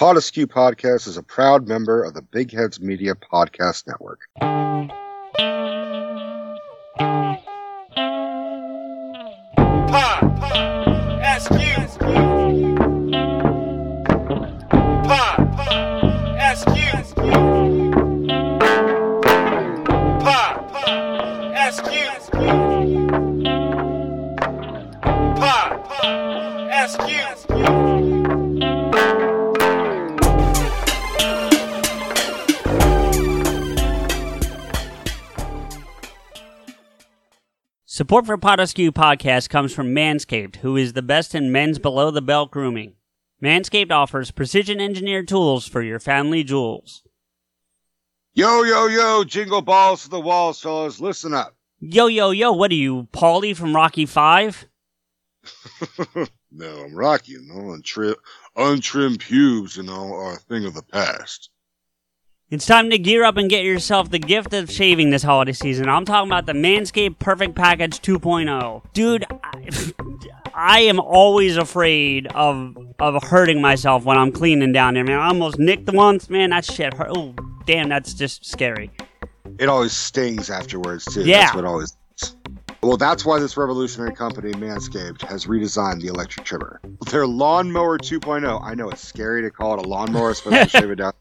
Pod Askew Podcast is a proud member of the Big Heads Media Podcast Network. Pod. Pod, Support for Pod Askew Podcast comes from Manscaped, who is the best in men's below the belt grooming. Manscaped offers precision engineered tools for your family jewels. Yo, yo, yo, jingle balls to the walls, fellas. Listen up. Yo, yo, yo, what are you, Paulie from Rocky Five? no, I'm Rocky, you know, untrim- untrimmed pubes, you know, are a thing of the past. It's time to gear up and get yourself the gift of shaving this holiday season. I'm talking about the Manscaped Perfect Package 2.0. Dude, I, I am always afraid of of hurting myself when I'm cleaning down there, man. I almost nicked once, man. That shit hurt. Oh, damn, that's just scary. It always stings afterwards, too. Yeah. That's what always. Well, that's why this revolutionary company, Manscaped, has redesigned the electric trimmer. Their lawnmower 2.0, I know it's scary to call it a lawnmower, especially it down,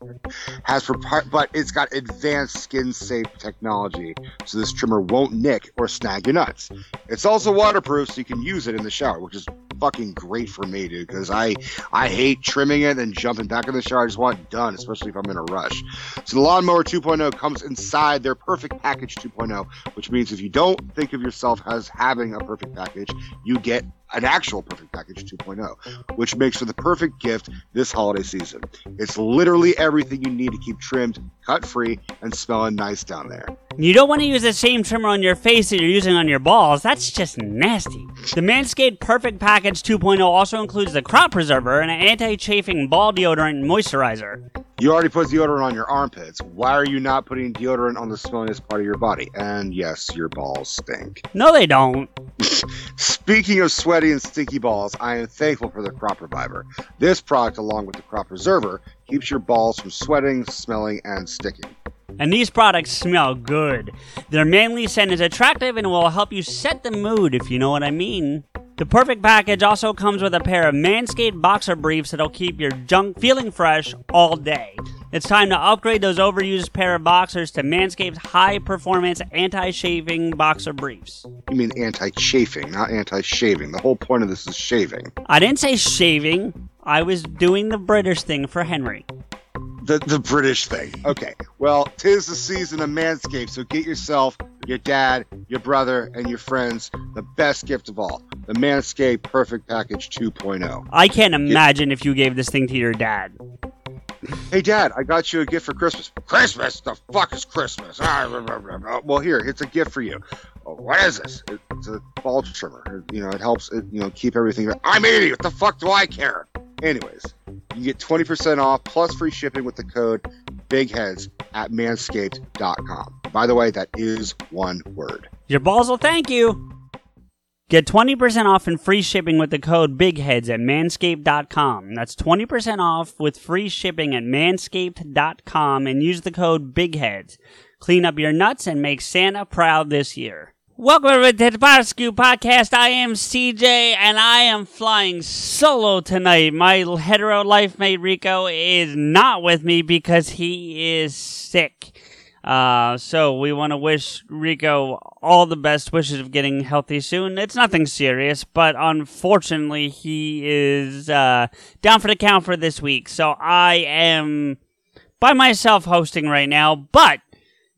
has prop- but it's got advanced skin safe technology, so this trimmer won't nick or snag your nuts. It's also waterproof, so you can use it in the shower, which is fucking great for me, dude, because I I hate trimming it and jumping back in the shower. I just want it done, especially if I'm in a rush. So the lawnmower 2.0 comes inside their perfect package 2.0, which means if you don't think of yourself as having a perfect package, you get an actual perfect package 2.0, which makes for the perfect gift this holiday season. It's literally everything you need to keep trimmed, cut free, and smelling nice down there. You don't want to use the same trimmer on your face that you're using on your balls. That's just nasty. The Manscaped Perfect Package 2.0 also includes the crop preserver and an anti-chafing ball deodorant moisturizer. You already put deodorant on your armpits. Why are you not putting deodorant on the smelliest part of your body? And yes, your balls stink. No, they don't. Speaking of sweaty and stinky balls, I am thankful for the Crop Reviver. This product, along with the Crop Preserver, keeps your balls from sweating, smelling, and sticking. And these products smell good. Their manly scent is attractive and will help you set the mood, if you know what I mean. The perfect package also comes with a pair of Manscaped boxer briefs that'll keep your junk feeling fresh all day. It's time to upgrade those overused pair of boxers to Manscaped's high performance anti shaving boxer briefs. You mean anti chafing, not anti shaving. The whole point of this is shaving. I didn't say shaving, I was doing the British thing for Henry. The, the British thing. Okay. Well, tis the season of Manscaped, so get yourself, your dad, your brother, and your friends the best gift of all the Manscaped Perfect Package 2.0. I can't imagine if you gave this thing to your dad. Hey, Dad, I got you a gift for Christmas. Christmas? The fuck is Christmas? Ah, blah, blah, blah, blah. Well, here, it's a gift for you. What is this? It- It's a ball trimmer. You know, it helps, it, you know, keep everything. I'm an idiot. What the fuck do I care? Anyways, you get 20% off plus free shipping with the code BIGHEADS at manscaped.com. By the way, that is one word. Your balls will thank you. Get 20% off and free shipping with the code BIGHEADS at manscaped.com. That's 20% off with free shipping at manscaped.com and use the code BIGHEADS. Clean up your nuts and make Santa proud this year. Welcome to the Pod Askew Podcast. I am CJ and I am flying solo tonight. My hetero life mate Rico is not with me because he is sick. Uh, so we want to wish Rico all the best wishes of getting healthy soon. It's nothing serious, but unfortunately he is uh, down for the count for this week. So I am by myself hosting right now, but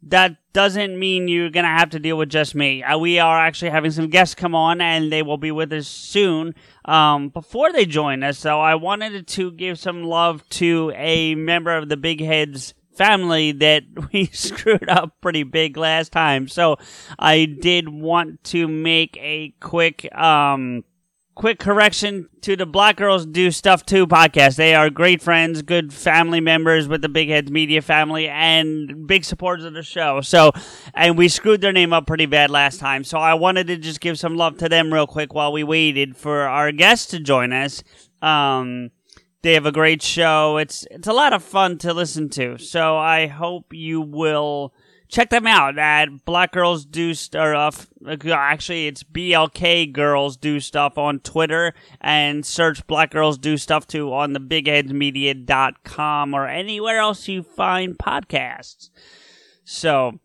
that doesn't mean you're going to have to deal with just me. Uh, we are actually having some guests come on, and they will be with us soon. Um, before they join us, though, I wanted to give some love to a member of the Big Heads family that we screwed up pretty big last time. So I did want to make a quick um quick correction to the Black Girls Do Stuff Too podcast. They are great friends, good family members with the Big Heads Media family, and big supporters of the show. So, and we screwed their name up pretty bad last time. So I wanted to just give some love to them real quick while we waited for our guests to join us. Um, they have a great show. It's it's a lot of fun to listen to. So I hope you will check them out at Black Girls Do Stuff. Uh, uh, actually, it's BLK Girls Do Stuff on Twitter and search Black Girls Do Stuff too on the BigHeadsMedia.com or anywhere else you find podcasts. So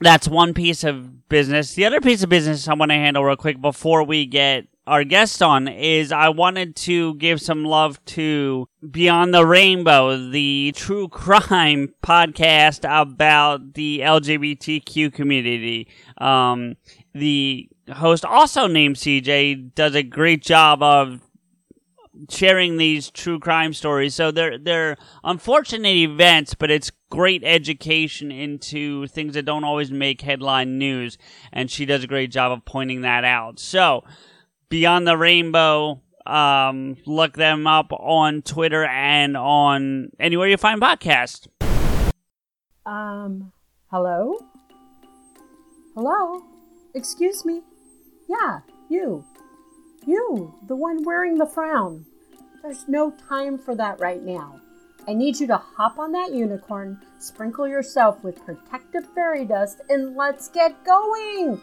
that's one piece of business. The other piece of business I want to handle real quick before we get our guest on is I wanted to give some love to Beyond the Rainbow, the true crime podcast about the LGBTQ community. Um, the host, also named CJ, does a great job of sharing these true crime stories. So they're they're unfortunate events, but it's great education into things that don't always make headline news, and she does a great job of pointing that out. So Beyond the Rainbow. Um, look them up on Twitter and on anywhere you find podcasts. Um, hello? Hello? Excuse me? Yeah, you. You, the one wearing the frown. There's no time for that right now. I need you to hop on that unicorn, sprinkle yourself with protective fairy dust, and let's get going!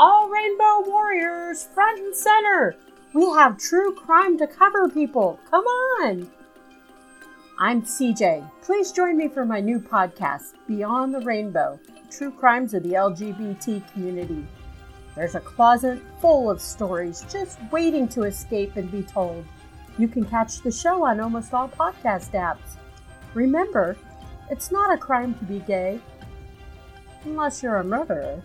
All Rainbow Warriors, front and center! We have true crime to cover, people! Come on! I'm CJ. Please join me for my new podcast, Beyond the Rainbow True Crimes of the LGBT Community. There's a closet full of stories just waiting to escape and be told. You can catch the show on almost all podcast apps. Remember, it's not a crime to be gay, unless you're a murderer.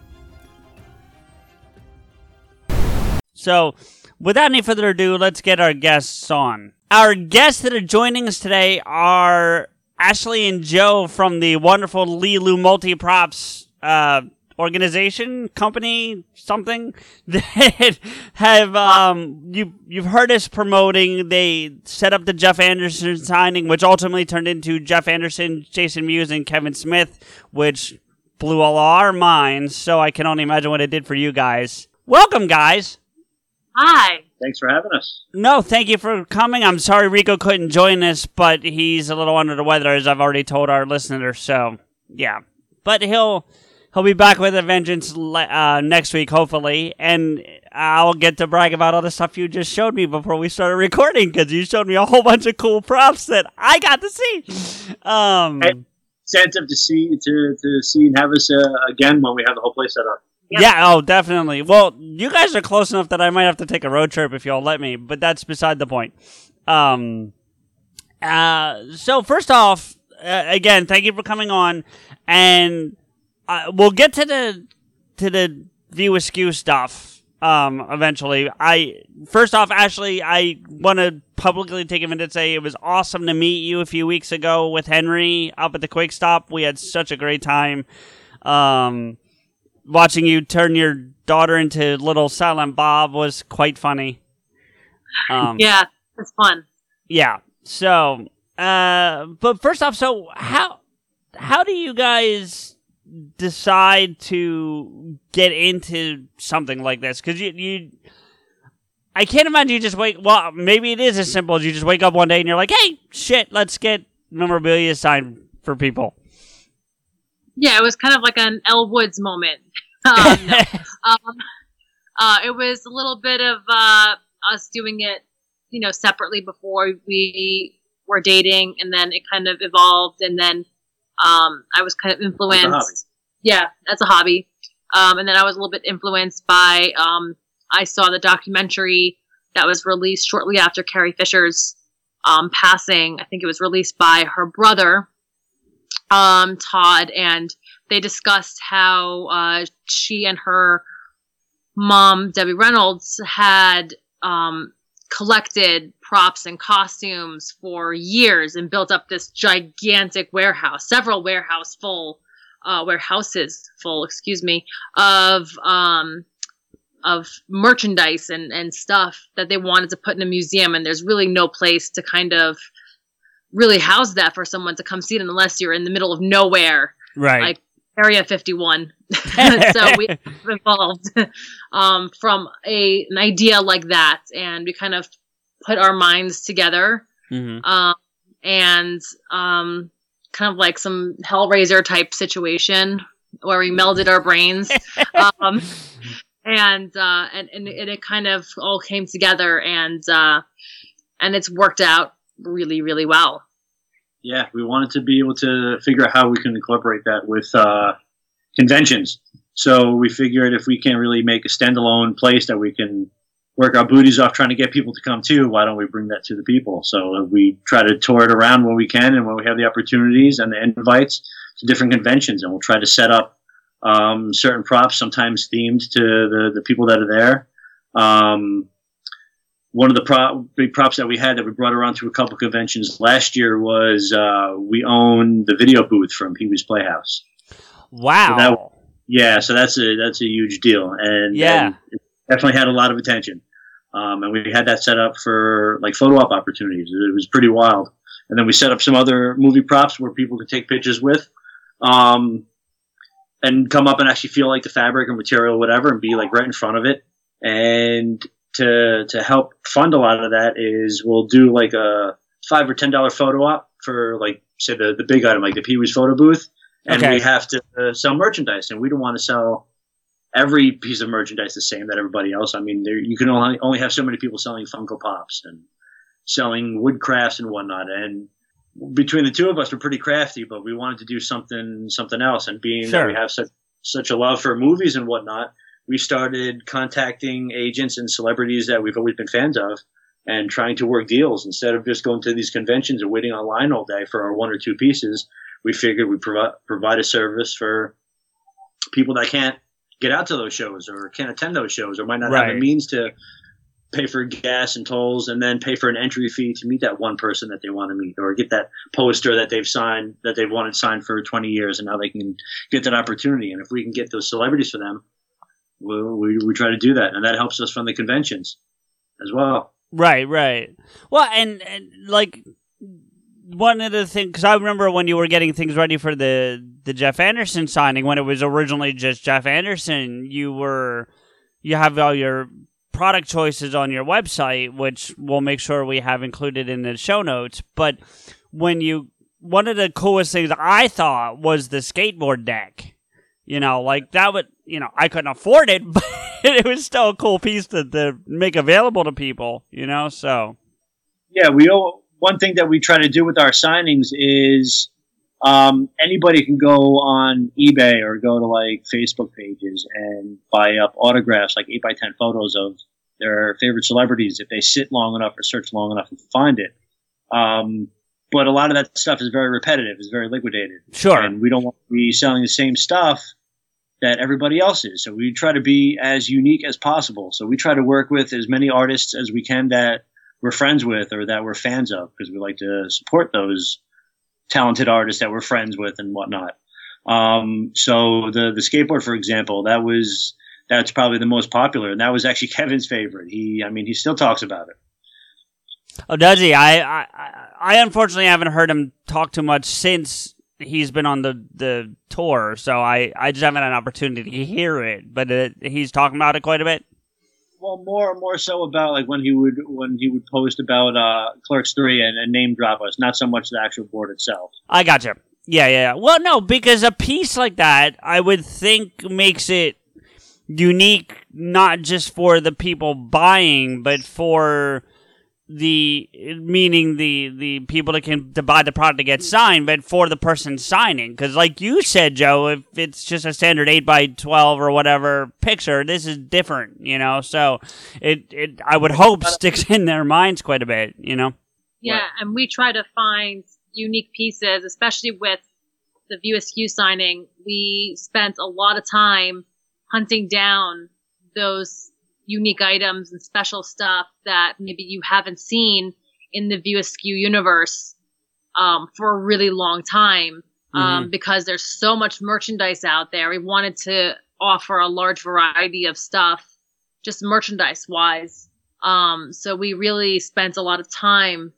So, without any further ado, let's get our guests on. Our guests that are joining us today are Ashley and Joe from the wonderful Lilu Multi Props uh, organization, company, something that have um, you you've heard us promoting. They set up the Jeff Anderson signing, which ultimately turned into Jeff Anderson, Jason Mewes, and Kevin Smith, which blew all our minds. So I can only imagine what it did for you guys. Welcome, guys. Hi. Thanks for having us. No, thank you for coming. I'm sorry Rico couldn't join us, but he's a little under the weather, as I've already told our listeners. So, yeah, but he'll he'll be back with a vengeance uh, next week, hopefully, and I'll get to brag about all the stuff you just showed me before we started recording because you showed me a whole bunch of cool props that I got to see. Um, Hey. Incentive to see to, to see and have us uh, again when we have the whole place set up. Yeah. oh, definitely. Well, you guys are close enough that I might have to take a road trip if y'all let me, but that's beside the point. Um, uh, so first off, uh, again, thank you for coming on, and uh, we'll get to the to the view askew stuff um eventually i first off ashley i want to publicly take a minute to say it was awesome to meet you a few weeks ago with henry up at the quick stop we had such a great time um watching you turn your daughter into little silent bob was quite funny um Yeah, it's fun. yeah. So, uh, but first off, so how how do you guys decide to get into something like this? Because you you. I can't imagine you just wake. Well, maybe it is as simple as you just wake up one day and you're like, "Hey, shit, let's get memorabilia signed for people." Yeah, it was kind of like an Elle Woods moment. Um, no. um, uh, it was a little bit of uh, us doing it, you know, separately before we were dating, and then it kind of evolved, and then um, I was kind of influenced. hobby. Yeah, as a hobby, um, and then I was a little bit influenced by. Um, I saw the documentary that was released shortly after Carrie Fisher's um, passing. I think it was released by her brother, um, Todd, and they discussed how uh, she and her mom, Debbie Reynolds, had um, collected props and costumes for years and built up this gigantic warehouse, several warehouse full, uh, warehouses full, excuse me, of um, of merchandise and, and stuff that they wanted to put in a museum. And there's really no place to kind of really house that for someone to come see it unless you're in the middle of nowhere, Right. like Area 51. so we evolved um, from a an idea like that, and we kind of put our minds together hmm um, and um, kind of like some Hellraiser type situation where we melded our brains. um, and, uh, and, and it, it kind of all came together and, uh, and it's worked out really, really well. Yeah, we wanted to be able to figure out how we can incorporate that with uh, conventions. So we figured if we can't really make a standalone place that we can work our booties off trying to get people to come to, why don't we bring that to the people? So we try to tour it around when we can and when we have the opportunities and the invites to different conventions, and we'll try to set up um, certain props, sometimes themed to the, the people that are there. Um, one of the pro- big props that we had that we brought around to a couple conventions last year was uh, we own the video booth from Pee Wee's Playhouse. Wow. So that- Yeah, so that's a that's a huge deal, and Yeah. and it definitely had a lot of attention. Um, and we had that set up for like photo op opportunities. It was pretty wild. And then we set up some other movie props where people could take pictures with, um, and come up and actually feel like the fabric or material, or whatever, and be like right in front of it. And to to help fund a lot of that is we'll do like a five or ten dollar photo op for like say the the big item like the Pee Wee's photo booth, and Okay. we have to uh, sell merchandise, and we don't want to sell every piece of merchandise the same that everybody else. I mean, there you can only only have so many people selling Funko Pops and selling wood crafts and whatnot, and between the two of us, we're pretty crafty, but we wanted to do something something else. And being that we have such such a love for movies and whatnot, we started contacting agents and celebrities that we've always been fans of and trying to work deals instead of just going to these conventions and waiting online all day for our one or two pieces. We figured we'd provi- provide a service for people that can't get out to those shows or can't attend those shows or might not have the means to pay for gas and tolls and then pay for an entry fee to meet that one person that they want to meet or get that poster that they've signed that they've wanted signed for 20 years and now they can get that opportunity and if we can get those celebrities for them well, we, we try to do that and that helps us from the conventions as well Right, right. Well, and, and like one of the things, because I remember when you were getting things ready for the the Jeff Anderson signing, when it was originally just Jeff Anderson, you were you have all your product choices on your website, which we'll make sure we have included in the show notes. But when you one of the coolest things I thought was the skateboard deck. You know, like that would you know I couldn't afford it, but it was still a cool piece to, to make available to people. You know, so yeah we all, one thing that we try to do with our signings is um, anybody can go on ebay or go to like facebook pages and buy up autographs like 8 by 10 photos of their favorite celebrities if they sit long enough or search long enough and find it um, but a lot of that stuff is very repetitive it's very liquidated sure. and we don't want to be selling the same stuff that everybody else is. So we try to be as unique as possible. So we try to work with as many artists as we can that we're friends with or that we're fans of because we like to support those talented artists that we're friends with and whatnot. Um, so the the skateboard, for example, that was that's probably the most popular, and that was actually Kevin's favorite. He, I mean, he still talks about it. Oh, does he? I, I, I- unfortunately haven't heard him talk too much since he's been on the, the tour, so I, I just haven't had an opportunity to hear it. But it, he's talking about it quite a bit. Well, more and more so about like when he would when he would post about uh, Clerks Three and, and name drop us, not so much the actual board itself. I gotcha. Yeah, yeah, yeah. Well, no, because a piece like that, I would think makes it unique, not just for the people buying, but for the meaning the the people that can to buy the product to get signed, but for the person signing. Because, like you said, Joe, if it's just a standard eight by twelve or whatever picture, this is different, you know. So it it I would hope sticks in their minds quite a bit, you know. Yeah, and we try to find unique pieces, especially with the View Askew signing, we spent a lot of time hunting down those unique items and special stuff that maybe you haven't seen in the View Askew universe um, for a really long time um, Mhm. because there's so much merchandise out there. We wanted to offer a large variety of stuff, just merchandise wise. Um, so we really spent a lot of time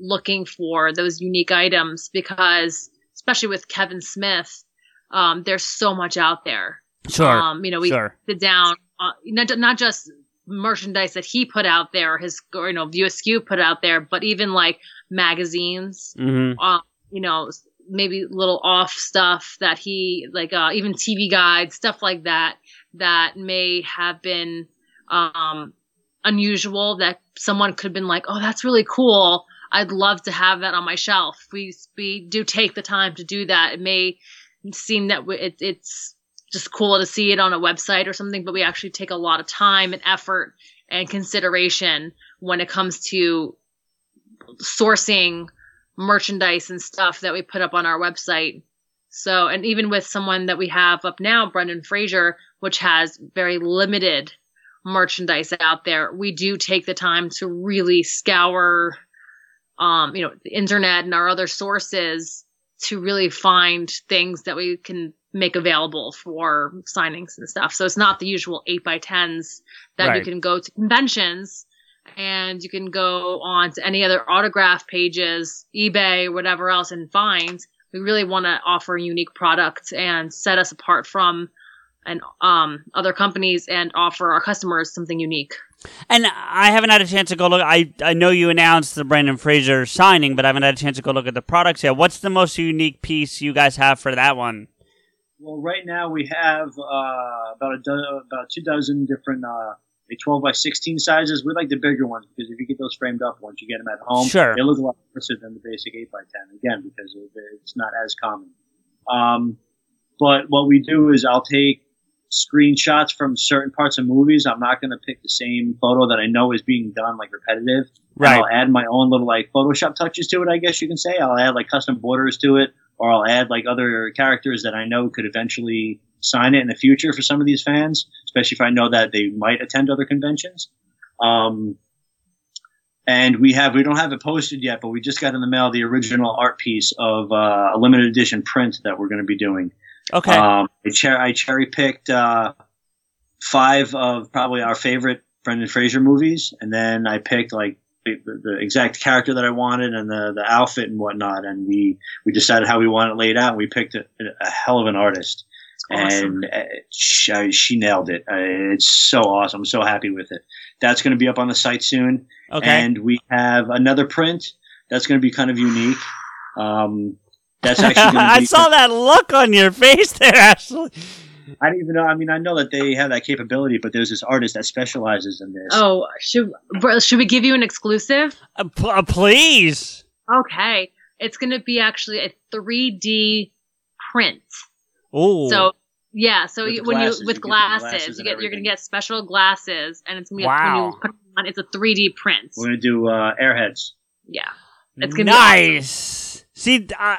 looking for those unique items because, especially with Kevin Smith, um, there's so much out there. Sure. Um, you know, we sure. sit down, uh, not, not just merchandise that he put out there, his, or, you know, View Askew put out there, but even like magazines, Mm-hmm. uh, you know, maybe little off stuff that he, like, uh, even TV guides, stuff like that, that may have been, um, unusual that someone could have been like, oh, that's really cool. I'd love to have that on my shelf. We, we do take the time to do that. It may seem that it, it's just cool to see it on a website or something, but we actually take a lot of time and effort and consideration when it comes to sourcing merchandise and stuff that we put up on our website. So, and even with someone that we have up now, Brendan Fraser, which has very limited merchandise out there, we do take the time to really scour, um, you know, the internet and our other sources to really find things that we can make available for signings and stuff. So it's not the usual eight by tens that you can go to conventions and you can go on to any other autograph pages, eBay, whatever else and find. We really want to offer a unique product and set us apart from and um, other companies and offer our customers something unique. And I haven't had a chance to go look. I I know you announced the Brendan Fraser signing, but I haven't had a chance to go look at the products yet. What's the most unique piece you guys have for that one? Well, right now we have uh, about a do- about two dozen different uh, like 12 by 16 sizes. We like the bigger ones because if you get those framed up once you get them at home, Sure. they look a lot nicer than the basic 8 by 10 Again, because it's not as common. Um, but what we do is I'll take screenshots from certain parts of movies. I'm not going to pick the same photo that I know is being done like repetitive. Right. I'll add my own little like Photoshop touches to it, I guess you can say. I'll add like custom borders to it, or I'll add like other characters that I know could eventually sign it in the future for some of these fans, especially if I know that they might attend other conventions. Um, and we have we don't have it posted yet, but we just got in the mail the original art piece of uh, a limited edition print that we're going to be doing. Okay. Um, I, cher- I cherry picked uh, five of probably our favorite Brendan Fraser movies, and then I picked like the, the exact character that I wanted and the, the outfit and whatnot, and we we decided how we want it laid out. And we picked a, a hell of an artist, awesome. and uh, she, she nailed it. Uh, it's so awesome. I'm so happy with it. That's going to be up on the site soon. okay. And we have another print that's going to be kind of unique. Um, that's actually going to be. I saw that look on your face there, Ashley. I don't even know. I mean, I know that they have that capability, but there's this artist that specializes in this. Oh, should should we give you an exclusive? Uh, p- uh, please. Okay, it's going to be actually a 3D print. Ooh. So yeah, so With you, when glasses, you with you get glasses, glasses you get, you're gonna get special glasses, and it's gonna be Wow. when you put on, it's a 3D print. We're going to do uh, Airheads. Yeah, it's gonna be awesome. nice. See, uh,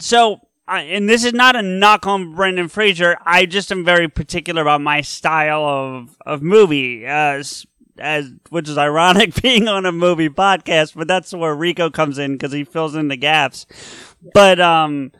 so, uh, and this is not a knock on Brendan Fraser. I just am very particular about my style of of movie, as as which is ironic being on a movie podcast, but that's where Rico comes in because he fills in the gaps. But um,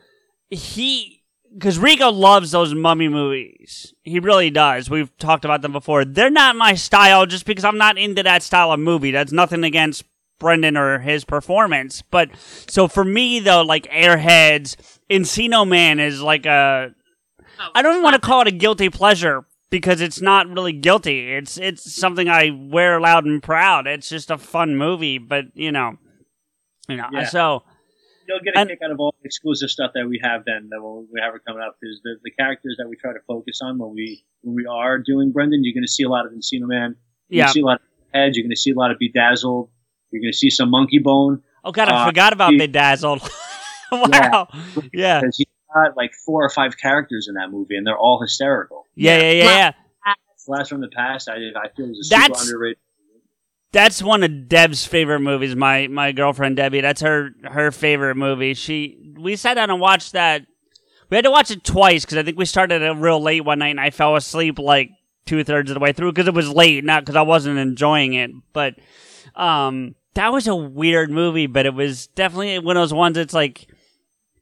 he because Rico loves those mummy movies. He really does. We've talked about them before. They're not my style just because I'm not into that style of movie. That's nothing against Brendan or his performance. But so for me though, like Airheads, Encino Man is like a Oh, don't even want to oh. call it a guilty pleasure because it's not really guilty. It's it's something I wear loud and proud. It's just a fun movie, but you know, you know. Yeah. So You'll get a And- kick out of all the exclusive stuff that we have then that we'll, we have it coming up because the, the characters that we try to focus on when we when we are doing Brendan, you're going to see a lot of Encino Man. You're yeah. going to see a lot of Edge. You're going to see a lot of Bedazzled. You're going to see some Monkeybone. Oh God, I Uh, forgot about he- Bedazzled. wow. Yeah. Because he's got like four or five characters in that movie, and they're all hysterical. Yeah. Yeah. Yeah. Yeah. Blast from the Past, I, I feel is a super That's- underrated. That's one of Deb's favorite movies. My my girlfriend Debbie. That's her her favorite movie. She we sat down and watched that We had to watch it twice because I think we started it real late one night and I fell asleep like two thirds of the way through because it was late, not because I wasn't enjoying it. But um, that was a weird movie, but it was definitely one of those ones that's like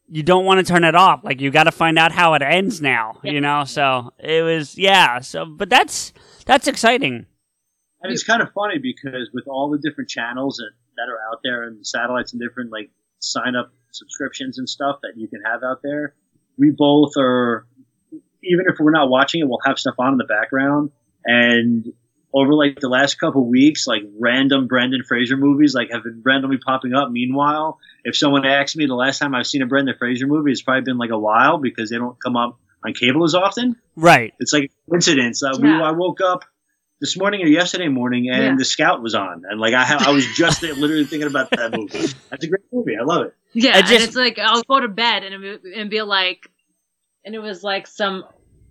you don't want to turn it off. Like you got to find out how it ends now, you know. So it was yeah. So but that's that's exciting. And it's kind of funny because with all the different channels that, that are out there and satellites and different like sign up subscriptions and stuff that you can have out there, we both are even if we're not watching it, we'll have stuff on in the background. And over like the last couple weeks, like random Brendan Fraser movies like have been randomly popping up. Meanwhile, if someone asks me the last time I've seen a Brendan Fraser movie, it's probably been like a while because they don't come up on cable as often. Right. It's like a coincidence. Uh, we, I woke up this morning or yesterday morning and Yeah. The Scout was on, and like I, ha- I was just literally thinking about that movie. That's a great movie. I love it. Yeah, I and it's like I'll go to bed and and be like, and it was like some,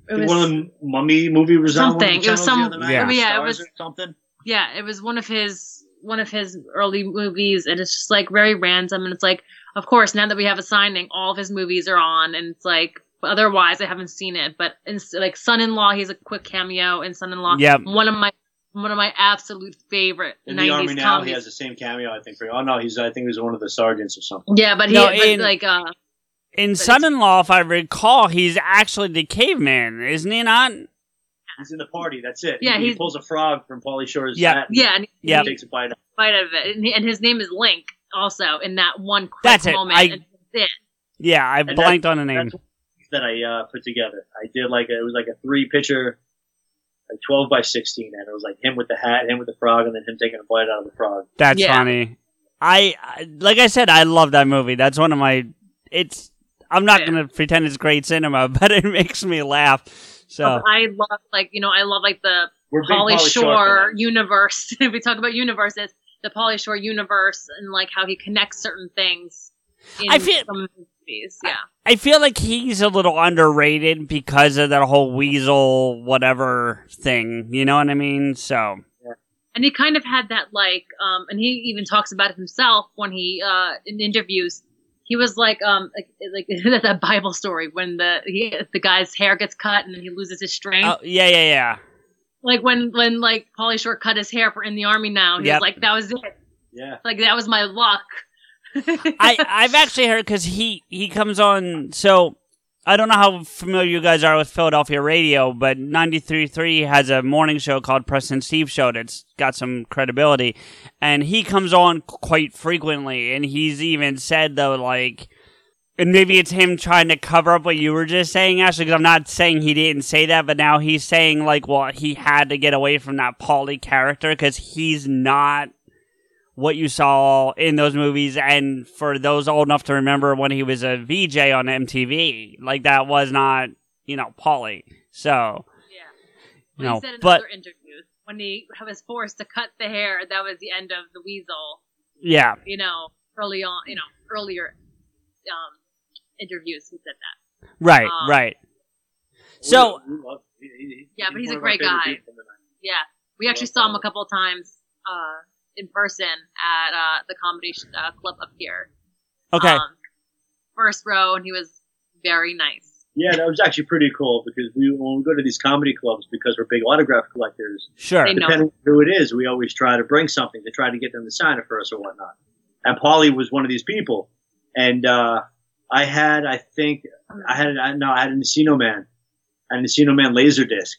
it was one of the mummy movie was on one of the something. It was some, Yeah. I yeah, it was something. yeah, it was one of his one of his early movies, and it's just like very random. And it's like, of course, now that we have a signing, all of his movies are on, and it's like. Otherwise, I haven't seen it, but it's like Son-in-Law, he's a quick cameo in Son-in-Law. Yeah, one of my one of my absolute favorite In the army '90s now, he has the same cameo. I think. For, oh no, he's I think he was one of the sergeants or something. yeah, but he No, but in- like uh, In it's- Son-in-Law, if I recall, he's actually the caveman, isn't he? Not. He's in the party. That's it. Yeah, he, he pulls a frog from Pauly Shore's Yeah. hat. yeah, and he Yeah. takes a bite. Out. bite out of it, and, he, and his name is Link. Also, in that one quick That's it. moment, I- that's it. Yeah, I that- blanked on the name. That I uh, put together. I did like a, it was like a three picture, like twelve by sixteen, and it was like him with the hat, him with the frog, and then him taking a bite out of the frog. That's Yeah. funny. I, I like I said, I love that movie. That's one of my. It's. I'm not Yeah. gonna pretend it's great cinema, but it makes me laugh. So I love like you know I love like the We're big Polly Pauly Shore universe. if we talk about universes, the Pauly Shore universe and like how he connects certain things. In I feel- some movies. Yeah, I feel like he's a little underrated because of that whole weasel whatever thing. You know what I mean? So and he kind of had that like um and he even talks about it himself when he uh in interviews he was like um like like that bible story when the he, the guy's hair gets cut and then he loses his strength oh, yeah, yeah, yeah. like when when like Pauly Shore cut his hair for in the army now he Yep. was like that was it Yeah, like that was my luck I I've actually heard because he he comes on. So I don't know how familiar you guys are with Philadelphia radio, but 93.3 has a morning show called Preston Steve Show that's got some credibility, and he comes on quite frequently, and he's even said though like. And maybe it's him trying to cover up what you were just saying, Ashley, because I'm not saying he didn't say that, but now he's saying, like, well, he had to get away from that Paulie character because he's not what you saw in those movies and for those old enough to remember when he was a VJ on MTV like that was not you know Pauly so yeah. you know he said in but other interviews when he was forced to cut the hair that was the end of the weasel. Yeah. You know early on you know earlier um interviews he said that. Right Um, right. So We love- he- he- Yeah, but he's a great guy. people in the night. yeah. We actually saw him a couple of times uh in person at uh the comedy sh- uh, club up here okay um, first row and he was very nice Yeah, that was actually pretty cool because we when we go to these comedy clubs because we're big autograph collectors. sure They know. Depending on who it is, we always try to bring something to try to get them to sign it for us or whatnot. And Paulie was one of these people. And uh, I had, I think, I had, no, I had an Encino Man, an Encino Man laser disc,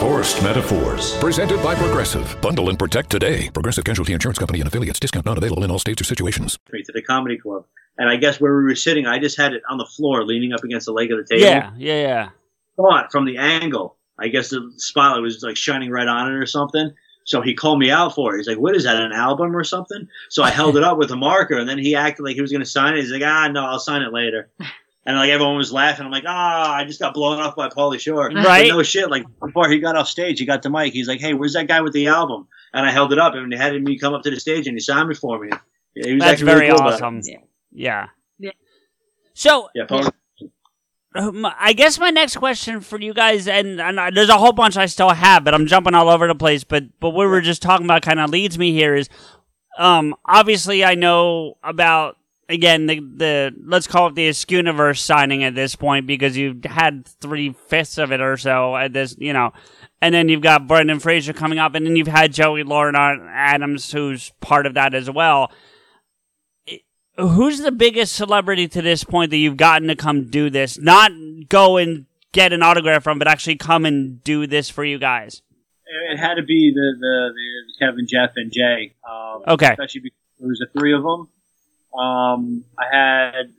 Forced Metaphors. Presented by Progressive. Bundle and protect today. Progressive Casualty Insurance Company and affiliates. Discount not available in all states or situations. to the comedy club. And I guess where we were sitting, I just had it on the floor, leaning up against the leg of the table. yeah yeah yeah Thought from the angle. I guess the spotlight was like shining right on it or something. So he called me out for it. He's like, "What is that? An album or something?" So I held it up with a marker, and then he acted like he was going to sign it. He's like, "Ah, no, I'll sign it later." And like everyone was laughing. I'm like, "Ah, I just got blown off by Pauly Shore." Right. But no shit. Like before he got off stage, he got the mic. He's like, "Hey, where's that guy with the album?" and I held it up, and he had me come up to the stage and he signed me for me. Yeah, he was That's actually really very cool about awesome. Yeah. Yeah. So Yeah, Paul- Um, I guess my next question for you guys, and, and I- there's a whole bunch I still have, but I'm jumping all over the place. But but what we were just talking about kind of leads me here is, um, obviously I know about again the the let's call it the Askewniverse signing at this point because you've had three fifths of it or so at this, you know, and then you've got Brendan Fraser coming up, and then you've had Joey Lauren Adams who's part of that as well who's the biggest celebrity to this point that you've gotten to come do this? Not go and get an autograph from, but actually come and do this for you guys. it had to be the, the, the Kevin, Jeff, and Jay. Um, Okay. Especially because there was the three of them. Um, I had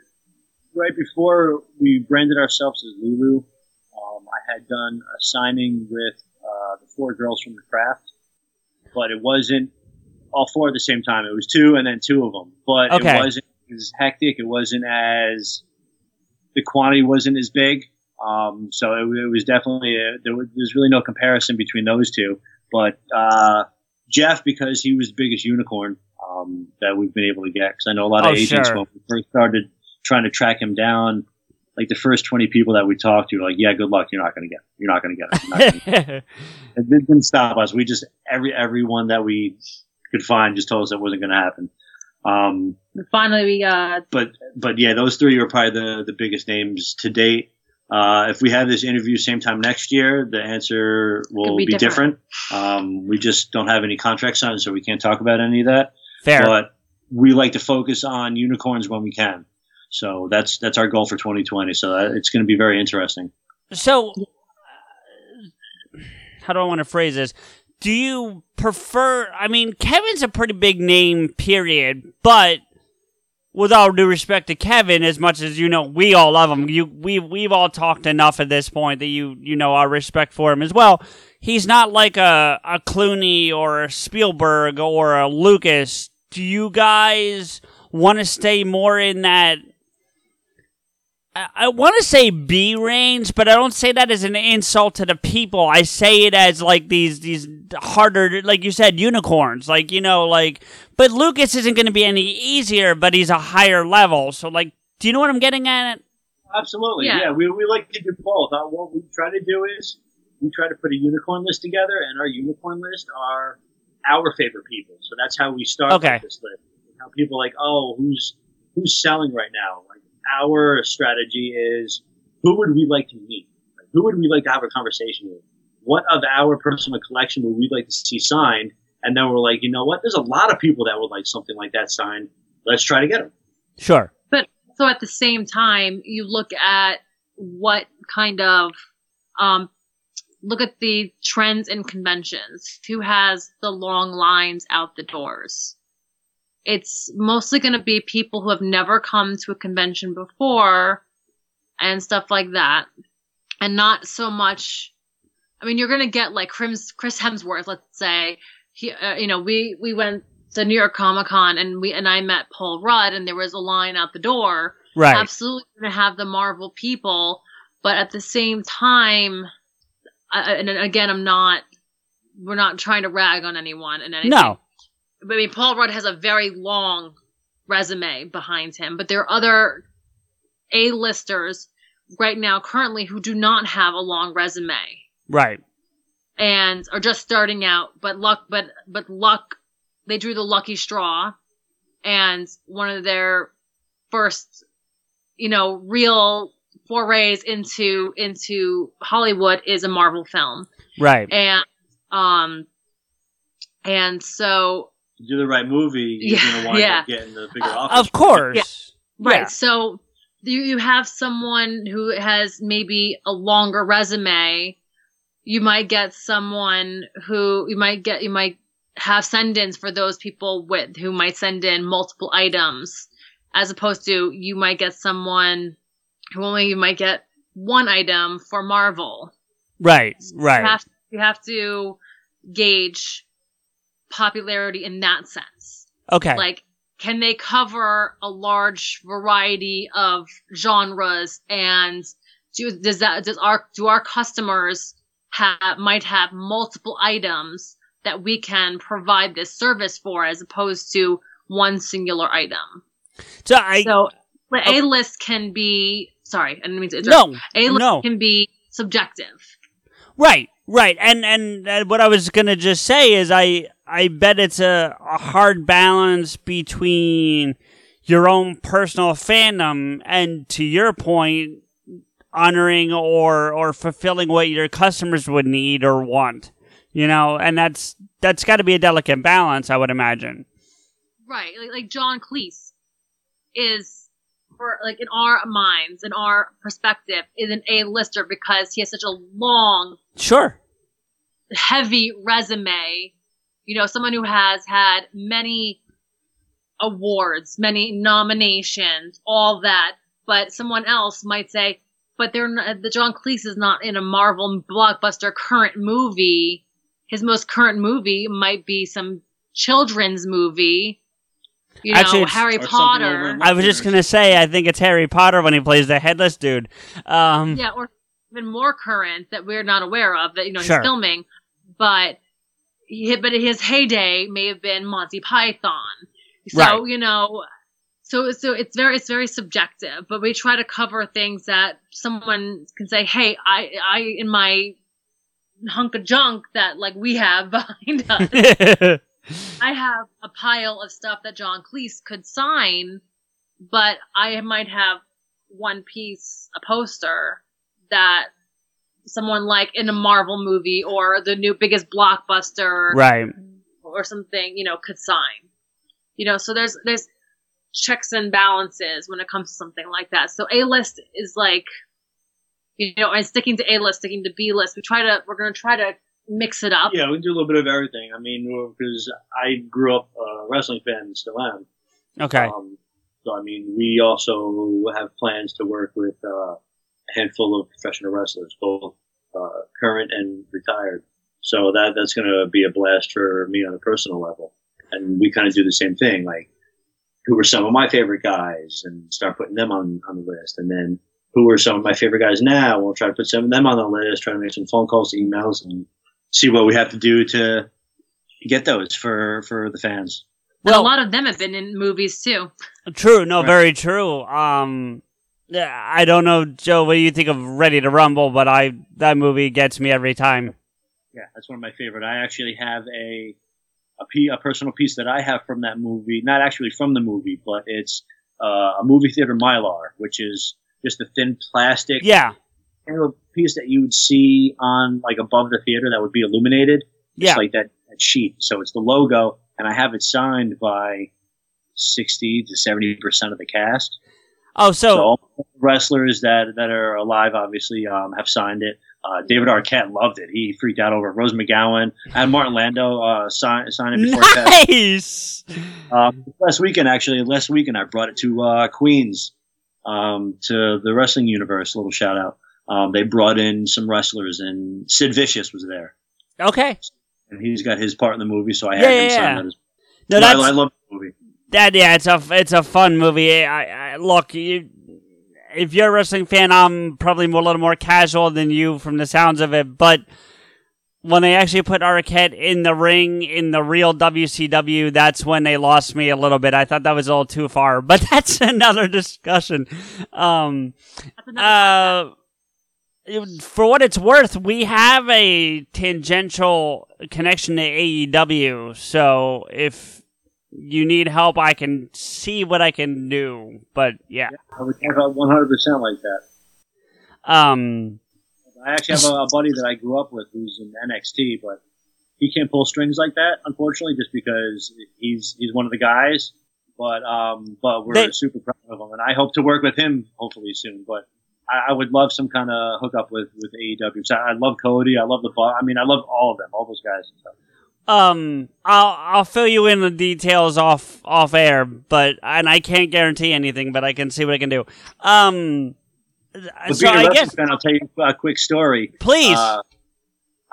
right before we branded ourselves as Lulu. Um, I had done a signing with uh, the four girls from the craft, but it wasn't all four at the same time. It was two and then two of them, but Okay. it wasn't as hectic. It wasn't as the quantity wasn't as big. Um, so it, it was definitely a, there was there's really no comparison between those two. But uh, Jeff, because he was the biggest unicorn um, that we've been able to get, because I know a lot of Oh, agents sure. when we first started trying to track him down. Like the first twenty people that we talked to, were like, yeah, good luck. You're not going to get. It. You're not going to get it. You're gonna get it. it didn't stop us. We just every everyone that we could find just told us that wasn't going to happen. Um, Finally, we got but but yeah, those three are probably the the biggest names to date. Uh, if we have this interview same time next year, the answer will It'll be, be different. different. Um, we just don't have any contracts signed, so we can't talk about any of that. Fair. But we like to focus on unicorns when we can. So that's that's our goal for 2020. So uh, it's going to be very interesting. So, uh, how do I want to phrase this? Do you prefer? I mean, Kevin's a pretty big name, period. But with all due respect to Kevin, as much as you know, we all love him. You, we, we've all talked enough at this point that you, you know, our respect for him as well. He's not like a a Clooney or a Spielberg or a Lucas. Do you guys want to stay more in that? I, I want to say B range, but I don't say that as an insult to the people. I say it as like these these harder, like you said, unicorns. Like you know, like. But Lucas isn't going to be any easier, but he's a higher level. So like, do you know what I'm getting at? Absolutely, Yeah. yeah. we, we like to do both. Uh, what we try to do is we try to put a unicorn list together, and our unicorn list are our favorite people. So that's how we start Okay. this list. How people like, oh, who's who's selling right now? Like our strategy is, who would we like to meet? Like, who would we like to have a conversation with? What of our personal collection would we like to see signed? And then we're like, you know what? There's a lot of people that would like something like that signed. Let's try to get them. Sure. But so at the same time, you look at what kind of um, look at the trends and conventions. Who has the long lines out the doors? It's mostly going to be people who have never come to a convention before and stuff like that, and not so much. I mean, you're going to get like Chris, Hemsworth, let's say. He, uh, you know, we we went to New York Comic Con and we and I met Paul Rudd and there was a line out the door. Right. Absolutely going to have the Marvel people, but at the same time, I, and again, I'm not. We're not trying to rag on anyone and anything. No. But I mean, Paul Rudd has a very long resume behind him, but there are other A-listers right now currently who do not have a long resume Right. and are just starting out, but luck, but but luck, they drew the lucky straw, and one of their first, you know, real forays into into Hollywood is a Marvel film, Right. and um, and so To do the right movie, you're Yeah, going to wind yeah. up getting the bigger offers. Of course. Right. Yeah. So you you have someone who has maybe a longer resume. You might get someone who you might get you might have send-ins for those people with who might send in multiple items, as opposed to you might get someone who only you might get one item for Marvel. Right. You Right. have you have to gauge popularity in that sense. Okay. Like, can they cover a large variety of genres? And do, does that does our do our customers have might have multiple items that we can provide this service for as opposed to one singular item. So I So Oh. A list can be sorry, I didn't mean to interrupt. No, A list no. can be subjective. Right, right, and and uh, what I was gonna just say is I I bet it's a, a hard balance between your own personal fandom and to your point honoring or or fulfilling what your customers would need or want you know and that's that's got to be a delicate balance i would imagine Right. Like, like John Cleese is for like in our minds, in our perspective, is an A lister because he has such a long, sure heavy resume. You know, someone who has had many awards, many nominations, all that. But someone else might say, but they're not, the John Cleese is not in a Marvel blockbuster current movie. His most current movie might be some children's movie. You know, Actually, Harry Or something over Potter. i was just gonna say i think it's harry potter when he plays the headless dude um Yeah, or even more current that we're not aware of that you know Sure. he's filming, but he, but his heyday may have been Monty Python. So Right. you know, so so it's very it's very subjective, but we try to cover things that someone can say, hey, I I in my hunk of junk that like we have behind us. I have a pile of stuff that John Cleese could sign, but I might have one piece, a poster that someone like in a Marvel movie or the new biggest blockbuster right or something, you know, could sign. You know, so there's there's checks and balances when it comes to something like that. So A list is like you know, and sticking to A list, sticking to B list. We try to we're gonna try to mix it up. Yeah, we do a little bit of everything. I mean, because I grew up a wrestling fan and still am. okay Um, so, I mean, we also have plans to work with uh, a handful of professional wrestlers, both uh, current and retired. So that that's going to be a blast for me on a personal level. And we kind of do the same thing, like who were some of my favorite guys, and start putting them on on the list, and then who are some of my favorite guys now? We'll try to put some of them on the list, try to make some phone calls, emails, and see what we have to do to get those for for the fans. And a lot of them have been in movies too. True, no, very true. Um, yeah, I don't know, Joe. What do you think of Ready to Rumble? But I that movie gets me every time. Yeah, that's one of my favorite. I actually have a a, p- a personal piece that I have from that movie, not actually from the movie, but it's uh, a movie theater mylar, which is just a thin plastic Yeah, kind of piece that you would see on like above the theater that would be illuminated. Yeah. It's like that, that sheet. So it's the logo, and I have it signed by sixty to seventy percent of the cast. Oh, so, all wrestlers that that are alive obviously um, have signed it. Uh, David Arquette loved it. He freaked out over it. Rose McGowan and Martin Landau uh, signed signed it before. nice. Um, last weekend, actually, last weekend I brought it to uh, Queens, um, to the wrestling universe. A little shout out. Um, they brought in some wrestlers, and Sid Vicious was there, Okay. and he's got his part in the movie. So I had Yeah, him yeah, sign yeah. that as No, that's I love the movie. that. Yeah, it's a it's a fun movie. I, I look you. If you're a wrestling fan, I'm probably more, a little more casual than you from the sounds of it. But when they actually put Arquette in the ring in the real WCW, that's when they lost me a little bit. I thought that was a little too far, but that's another discussion. Um, uh, it- for what it's worth, we have a tangential connection to AEW. So if you need help, I can see what I can do. But yeah, I would have one hundred percent like that. um, I actually have a, a buddy that I grew up with who's in NXT, but he can't pull strings like that, unfortunately, just because he's he's one of the guys. But um, but we're They- super proud of him, and I hope to work with him hopefully soon. But I, I would love some kind of hookup with with AEW. So I love Cody, I love the. I mean, I love all of them, all those guys and stuff. um, I'll I'll fill you in the details off off air, but and I can't guarantee anything, but I can see what I can do. Um, so I guess fan, I'll tell you a quick story. Please. Uh,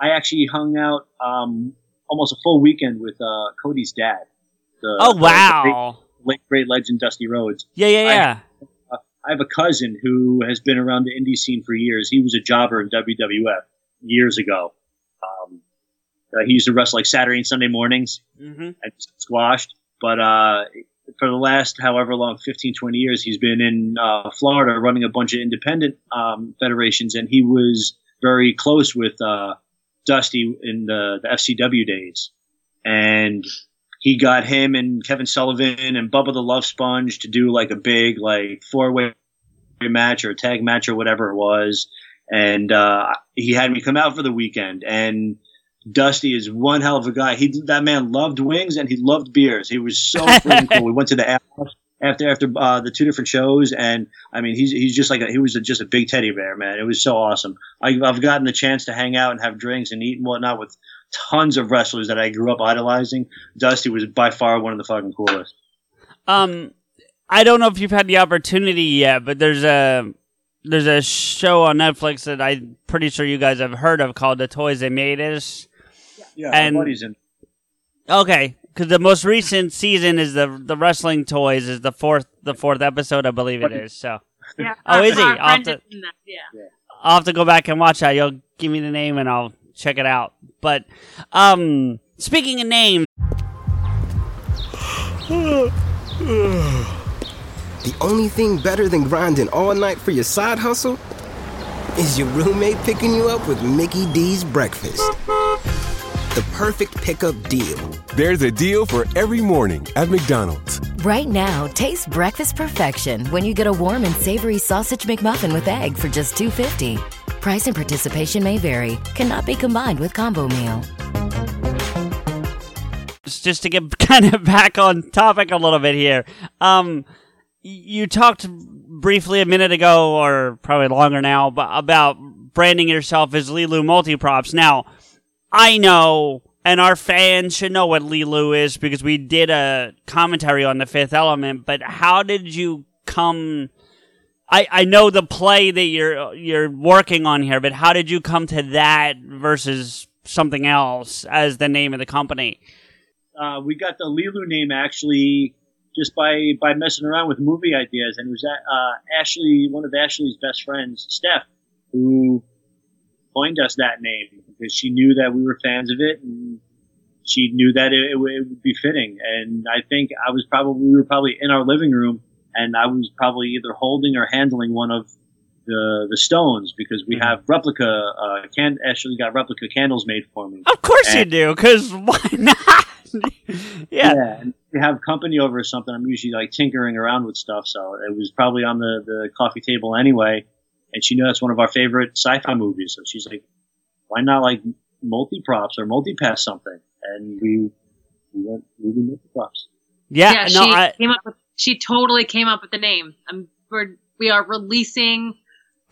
I actually hung out um, almost a full weekend with uh, Cody's dad. The, oh the- the wow, great, great legend Dusty Rhodes. yeah yeah yeah. I have a cousin who has been around the indie scene for years. He was a jobber in WWF years ago. Um, Uh, he used to wrestle like Saturday and Sunday mornings Mm-hmm. and squashed. But uh, for the last however long, 15, 20 years, he's been in uh, Florida running a bunch of independent um, federations, and he was very close with uh, Dusty in the, the FCW days. And he got him and Kevin Sullivan and Bubba the Love Sponge to do like a big like four way match or a tag match or whatever it was. And uh, he had me come out for the weekend and. Dusty is one hell of a guy. He that man loved wings and he loved beers. He was so freaking cool. We went to the after after after uh, the two different shows, and I mean he's he's just like a, he was a, just a big teddy bear, man. It was so awesome. I, I've gotten the chance to hang out and have drinks and eat and whatnot with tons of wrestlers that I grew up idolizing. Dusty was by far one of the fucking coolest. Um, I don't know if you've had the opportunity yet, but there's a there's a show on Netflix that I'm pretty sure you guys have heard of called "The Toys That Made Us." Yeah, And- buddy's in. Okay, because the most recent season is the the wrestling toys is the fourth the fourth episode, I believe it is. So Yeah. Oh, our- is he? I'll have to- is in that, yeah. I'll have to go back and watch that. You'll give me the name and I'll check it out. But um, speaking of names, The only thing better than grinding all night for your side hustle is your roommate picking you up with Mickey D's breakfast. The perfect pickup deal. There's a deal for every morning at McDonald's. Right now, taste breakfast perfection when you get a warm and savory sausage McMuffin with egg for just $2.50. Price and participation may vary. Cannot be combined with combo meal. just to get kind of back on topic a little bit here. Um, you talked briefly a minute ago, or probably longer now, but about branding yourself as Lilu Multiprops. Now, I know, and our fans should know what Lilu is because we did a commentary on the Fifth Element. But how did you come? I, I know the play that you're you're working on here, but how did you come to that versus something else as the name of the company? uh, we got the Lilu name actually just by by messing around with movie ideas, and it was uh, Ashley, one of Ashley's best friends, Steph, who coined us that name because she knew that we were fans of it, and she knew that it, it, would- it would be fitting. And I think I was probably we were probably in our living room, and I was probably either holding or handling one of the the stones because we have replica. Uh, can Ashley got replica candles made for me. Of course you do, because why not? yeah. and to have company over or something, I'm usually like tinkering around with stuff. So it was probably on the, the coffee table anyway. And she knew that's one of our favorite sci-fi movies. So she's like, why not like multi-props or multi-pass something? And we, we went movie multi-props. Yeah, yeah, no, she I, came up with, she totally came up with the name. Um, we're, we are releasing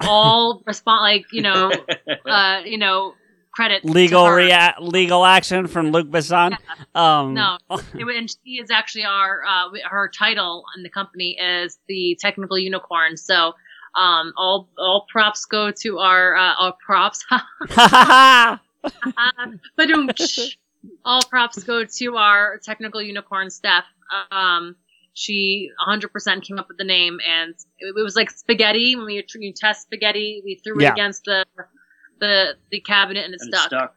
all respond like you know uh you know credit legal rea- legal action from Luc Besson. Um, No, it, and she is actually our uh, her title in the company is the technical unicorn. So um, all all props go to our uh, our props. but all props go to our technical unicorn Steph. Um, she 100% came up with the name, and it, it was like spaghetti. When you, you test spaghetti, we threw Yeah. it against the the the cabinet, and it And it stuck stuck.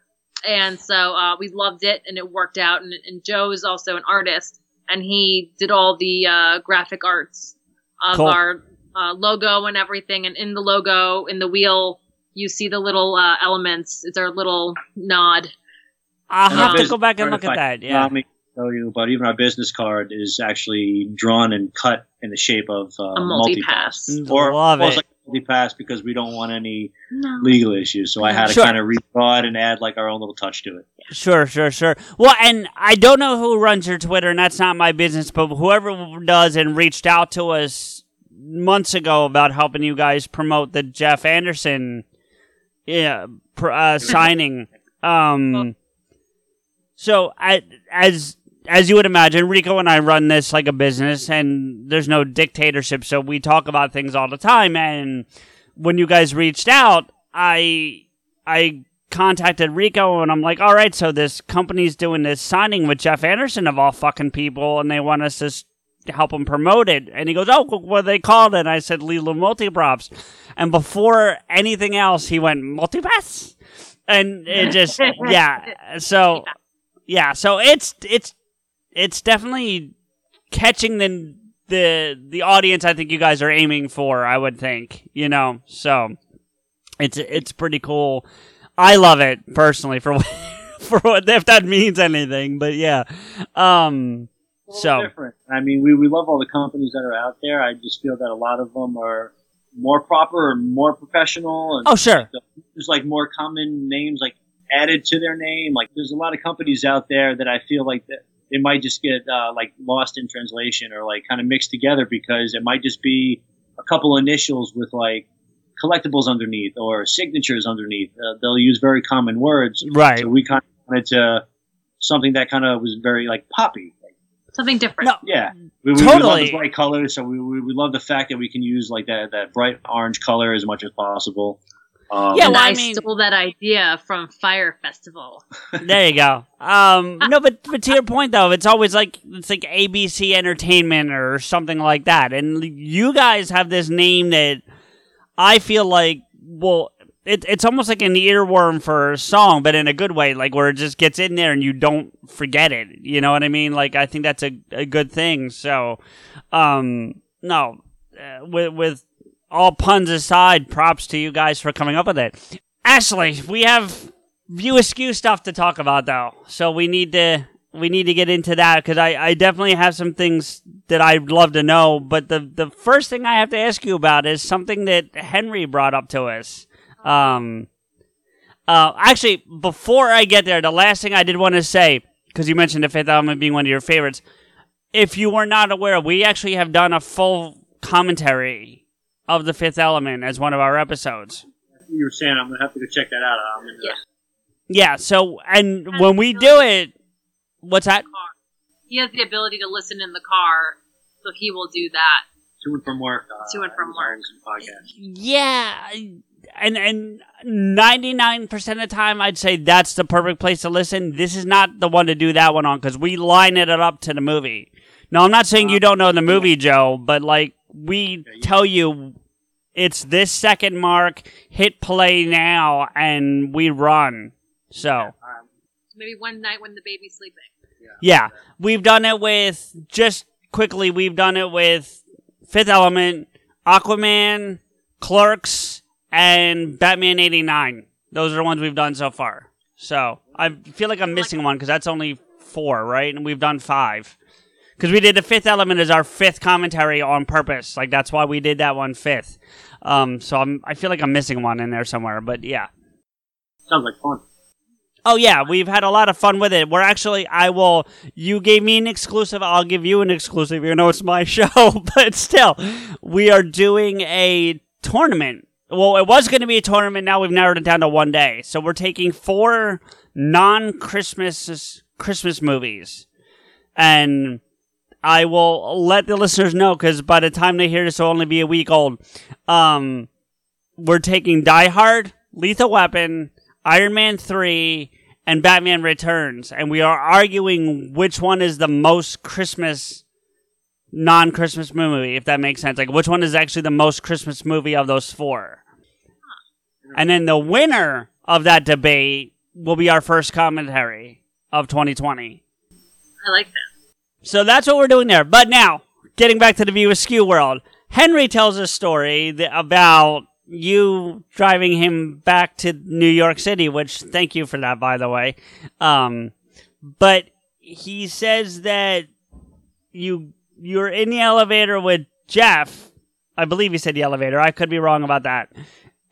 and so uh, we loved it and it worked out and, and joe is also an artist and he did all the uh, graphic arts of Cool. our uh, logo and everything and in the logo in the wheel you see the little uh, elements it's our little nod I'll And our have to go back and look at that. Yeah. Allow me to tell you, but even our business card is actually drawn and cut in the shape of uh, A multi-pass. multi-pass. Or Love almost it. like a multi-pass because we don't want any no. legal issues. So I had to Sure. kind of redraw it and add like our own little touch to it. Sure, sure, sure. Well, and I don't know who runs your Twitter, and that's not my business, but whoever does and reached out to us months ago about helping you guys promote the Jeff Anderson yeah, pr- uh, signing. Um, so I, as as you would imagine, Rico and I run this like a business, and there's no dictatorship, so we talk about things all the time. And when you guys reached out, I I contacted Rico, and I'm like, all right, so this company's doing this signing with Jeff Anderson of all fucking people, and they want us to help them promote it. And he goes, oh, what are they called? And I said, Lilu Multiprops. And before anything else, he went, Multipass? and it just yeah. So yeah, so it's it's it's definitely catching the the the audience. I think you guys are aiming for. I would think you know. So it's it's pretty cool. I love it personally for for what if that means anything. But yeah, um, so different. I mean, we, we love all the companies that are out there. I just feel that a lot of them are more proper and more professional. And Oh, sure. There's like more common names like added to their name. Like there's a lot of companies out there that I feel like that they might just get uh, like lost in translation or like kind of mixed together because it might just be a couple initials with like collectibles underneath or signatures underneath. Uh, they'll use very common words. Right. So we kind of wanted to something that kind of was very like poppy. Something different. Yeah, we, we, we love Totally. the bright colors, so we, we, we love the fact that we can use like that that bright orange color as much as possible. Um, Yeah, and well, I I, mean- stole that idea from Fyre Festival. there you go. Um, no, but but to your point though, it's always like it's like ABC Entertainment or something like that, and you guys have this name that I feel like well. It, it's almost like an earworm for a song, but in a good way, like where it just gets in there and you don't forget it. You know what I mean? Like I think that's a, a good thing. So, um, no, uh, with with all puns aside, props to you guys for coming up with it. Ashley, we have view askew stuff to talk about though, so we need to we need to get into that because I, I definitely have some things that I'd love to know. But the the first thing I have to ask you about is something that Henry brought up to us. Um, uh, actually, before I get there, the last thing I did want to say because you mentioned the Fifth Element being one of your favorites. If you were not aware, we actually have done a full commentary of the Fifth Element as one of our episodes. you were saying, I'm gonna have to go check that out. I'm gonna, Yeah. So, and when we do it, what's that? He has the ability to listen in the car, so he will do that. to and from work. Uh, To and from work. Podcast. Yeah, and and ninety nine percent of the time, I'd say that's the perfect place to listen. This is not the one to do that one on because we line it up to the movie. No, I'm not saying you don't know the movie, Joe, but like we tell you, it's this second mark. Hit play now, and we run. So. Maybe one night when the baby's sleeping. Yeah, we've done it with just quickly. We've done it with Fifth Element, Aquaman, Clerks, and Batman '89. Those are the ones we've done so far. So I feel like I'm missing one because that's only four, right? And we've done five. Because we did the Fifth Element as our fifth commentary on purpose. Like that's why we did that one fifth. Um, so I'm I feel like I'm missing one in there somewhere. But yeah. Sounds like fun. Oh yeah, we've had a lot of fun with it. We're actually, I will. You gave me an exclusive. I'll give you an exclusive. You know, it's my show, but still, we are doing a tournament. Well, it was going to be a tournament. Now we've narrowed it down to one day. So we're taking four non-Christmas Christmas movies, and I will let the listeners know because by the time they hear this, it'll only be a week old. Um, we're taking Die Hard, Lethal Weapon, Iron Man 3, and Batman Returns. And we are arguing which one is the most Christmas, non Christmas movie, if that makes sense. Like, which one is actually the most Christmas movie of those four? And then the winner of that debate will be our first commentary of 2020. I like that. So that's what we're doing there. But now, getting back to the View Askew world, Henry tells a story about you driving him back to New York City, which thank you for that, by the way. Um, but he says that you you're in the elevator with Jeff. I believe he said the elevator. I could be wrong about that.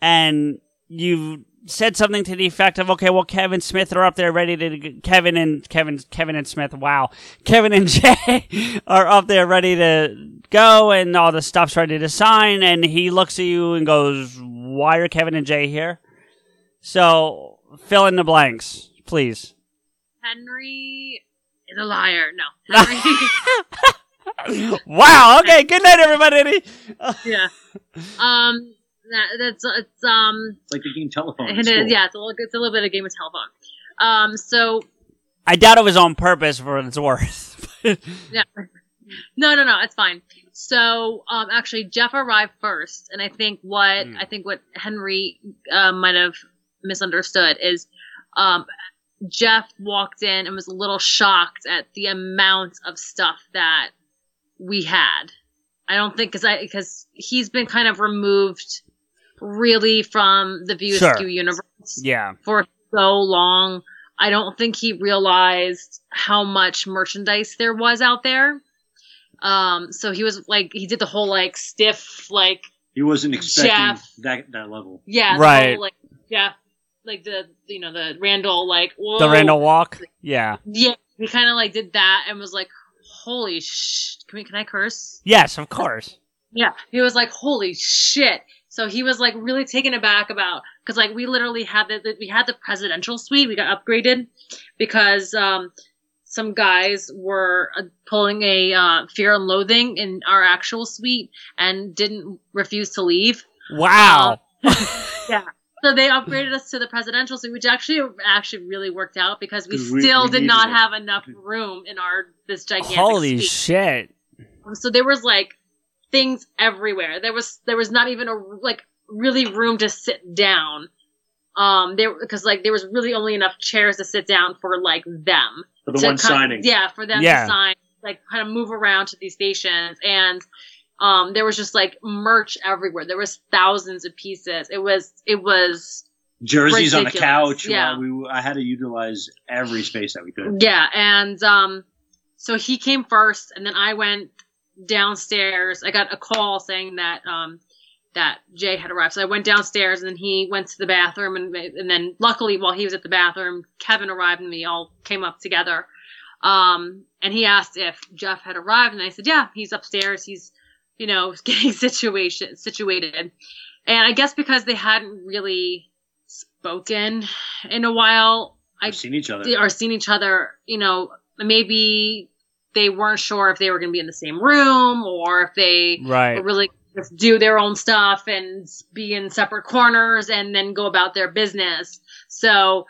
And you said something to the effect of, "Okay, well, Kevin Smith are up there ready to Kevin and Kevin Kevin and Smith. Wow, Kevin and Jay are up there ready to go, and all the stuff's ready to sign." And he looks at you and goes, "Why are Kevin and Jay here?" So fill in the blanks, please. Henry is a liar. No. Henry. wow. Okay. Good night, everybody. yeah. Um. That, that's it's um. It's like the game telephone. in It school. is. Yeah. It's a little. It's a little bit of game of telephone. Um. So I doubt it was on purpose for what it's worth. yeah. No, no, no. It's fine. So, um, actually, Jeff arrived first, and I think what Hmm. I think what Henry uh, might have misunderstood is um, Jeff walked in and was a little shocked at the amount of stuff that we had. I don't think because I because he's been kind of removed really from the View Sure. Askew universe Yeah. for so long. I don't think he realized how much merchandise there was out there. Um, so he was like, he did the whole like stiff, like, He wasn't expecting Jeff. that that level. yeah, the Right. whole, like, Jeff, like the, you know, the Randall, like, whoa. The Randall walk. Yeah. Yeah, he kind of like did that and was like, holy sh, can we, can I curse? Yes, of course. Yeah, he was like, "Holy shit!" So he was like really taken aback about because like we literally had the, the we had the presidential suite. We got upgraded because um, some guys were uh, pulling a uh, Fear and Loathing in our actual suite and didn't refuse to leave. Wow. Yeah. So they upgraded us to the presidential suite, which actually actually really worked out because we 'Cause we- still we did not it. have enough room in our this gigantic Holy suite. shit. Um, so there was like things everywhere. There was there was not even a like really room to sit down. Um, there because like there was really only enough chairs to sit down for like them. For the to one kind- signing. Yeah, for them Yeah. to sign, like kind of move around to these stations, and um, there was just like merch everywhere. There was thousands of pieces. It was it was Jerseys on the couch. yeah. while we, I had to utilize every space that we could. Yeah, and um, so he came first, and then I went downstairs. I got a call saying that um, that Jay had arrived. So I went downstairs, and then he went to the bathroom, and and then luckily while he was at the bathroom, Kevin arrived, and we all came up together. Um, and he asked if Jeff had arrived, and I said, yeah, he's upstairs. He's you know getting situation situated, and I guess because they hadn't really spoken in a while, I I've seen each other. or seen each other, you know, maybe they weren't sure if they were going to be in the same room or if they Right. were really just do their own stuff and be in separate corners and then go about their business. So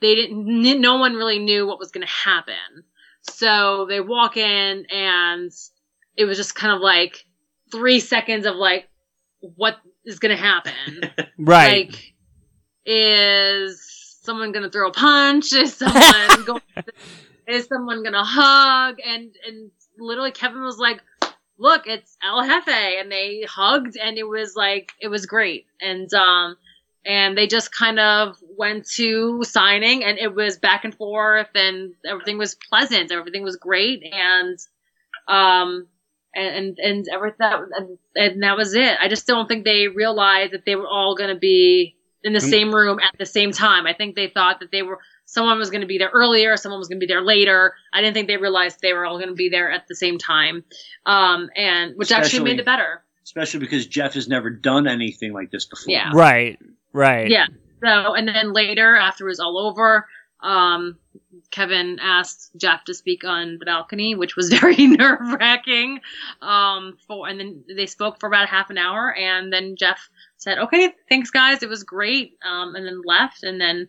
they didn't, no one really knew what was going to happen. So they walk in and it was just kind of like three seconds of like, what is going to happen? Right. Like, is someone gonna throw a punch? Is someone going? Is someone gonna hug? And and literally, Kevin was like, "Look, it's El Jefe," and they hugged, and it was like it was great. And um, and they just kind of went to signing, and it was back and forth, and everything was pleasant. Everything was great, and um. And and, and everything, and, and that was it. I just don't think they realized that they were all going to be in the Mm. same room at the same time. I think they thought that they were someone was going to be there earlier, someone was going to be there later. I didn't think they realized they were all going to be there at the same time, um, and which actually made it better. Especially because Jeff has never done anything like this before. Yeah. Right. Right. Yeah. So and then later, after it was all over, um, Kevin asked Jeff to speak on the balcony, which was very nerve wracking. Um, for and then they spoke for about half an hour, and then Jeff said, "Okay, thanks guys, it was great," um, and then left, and then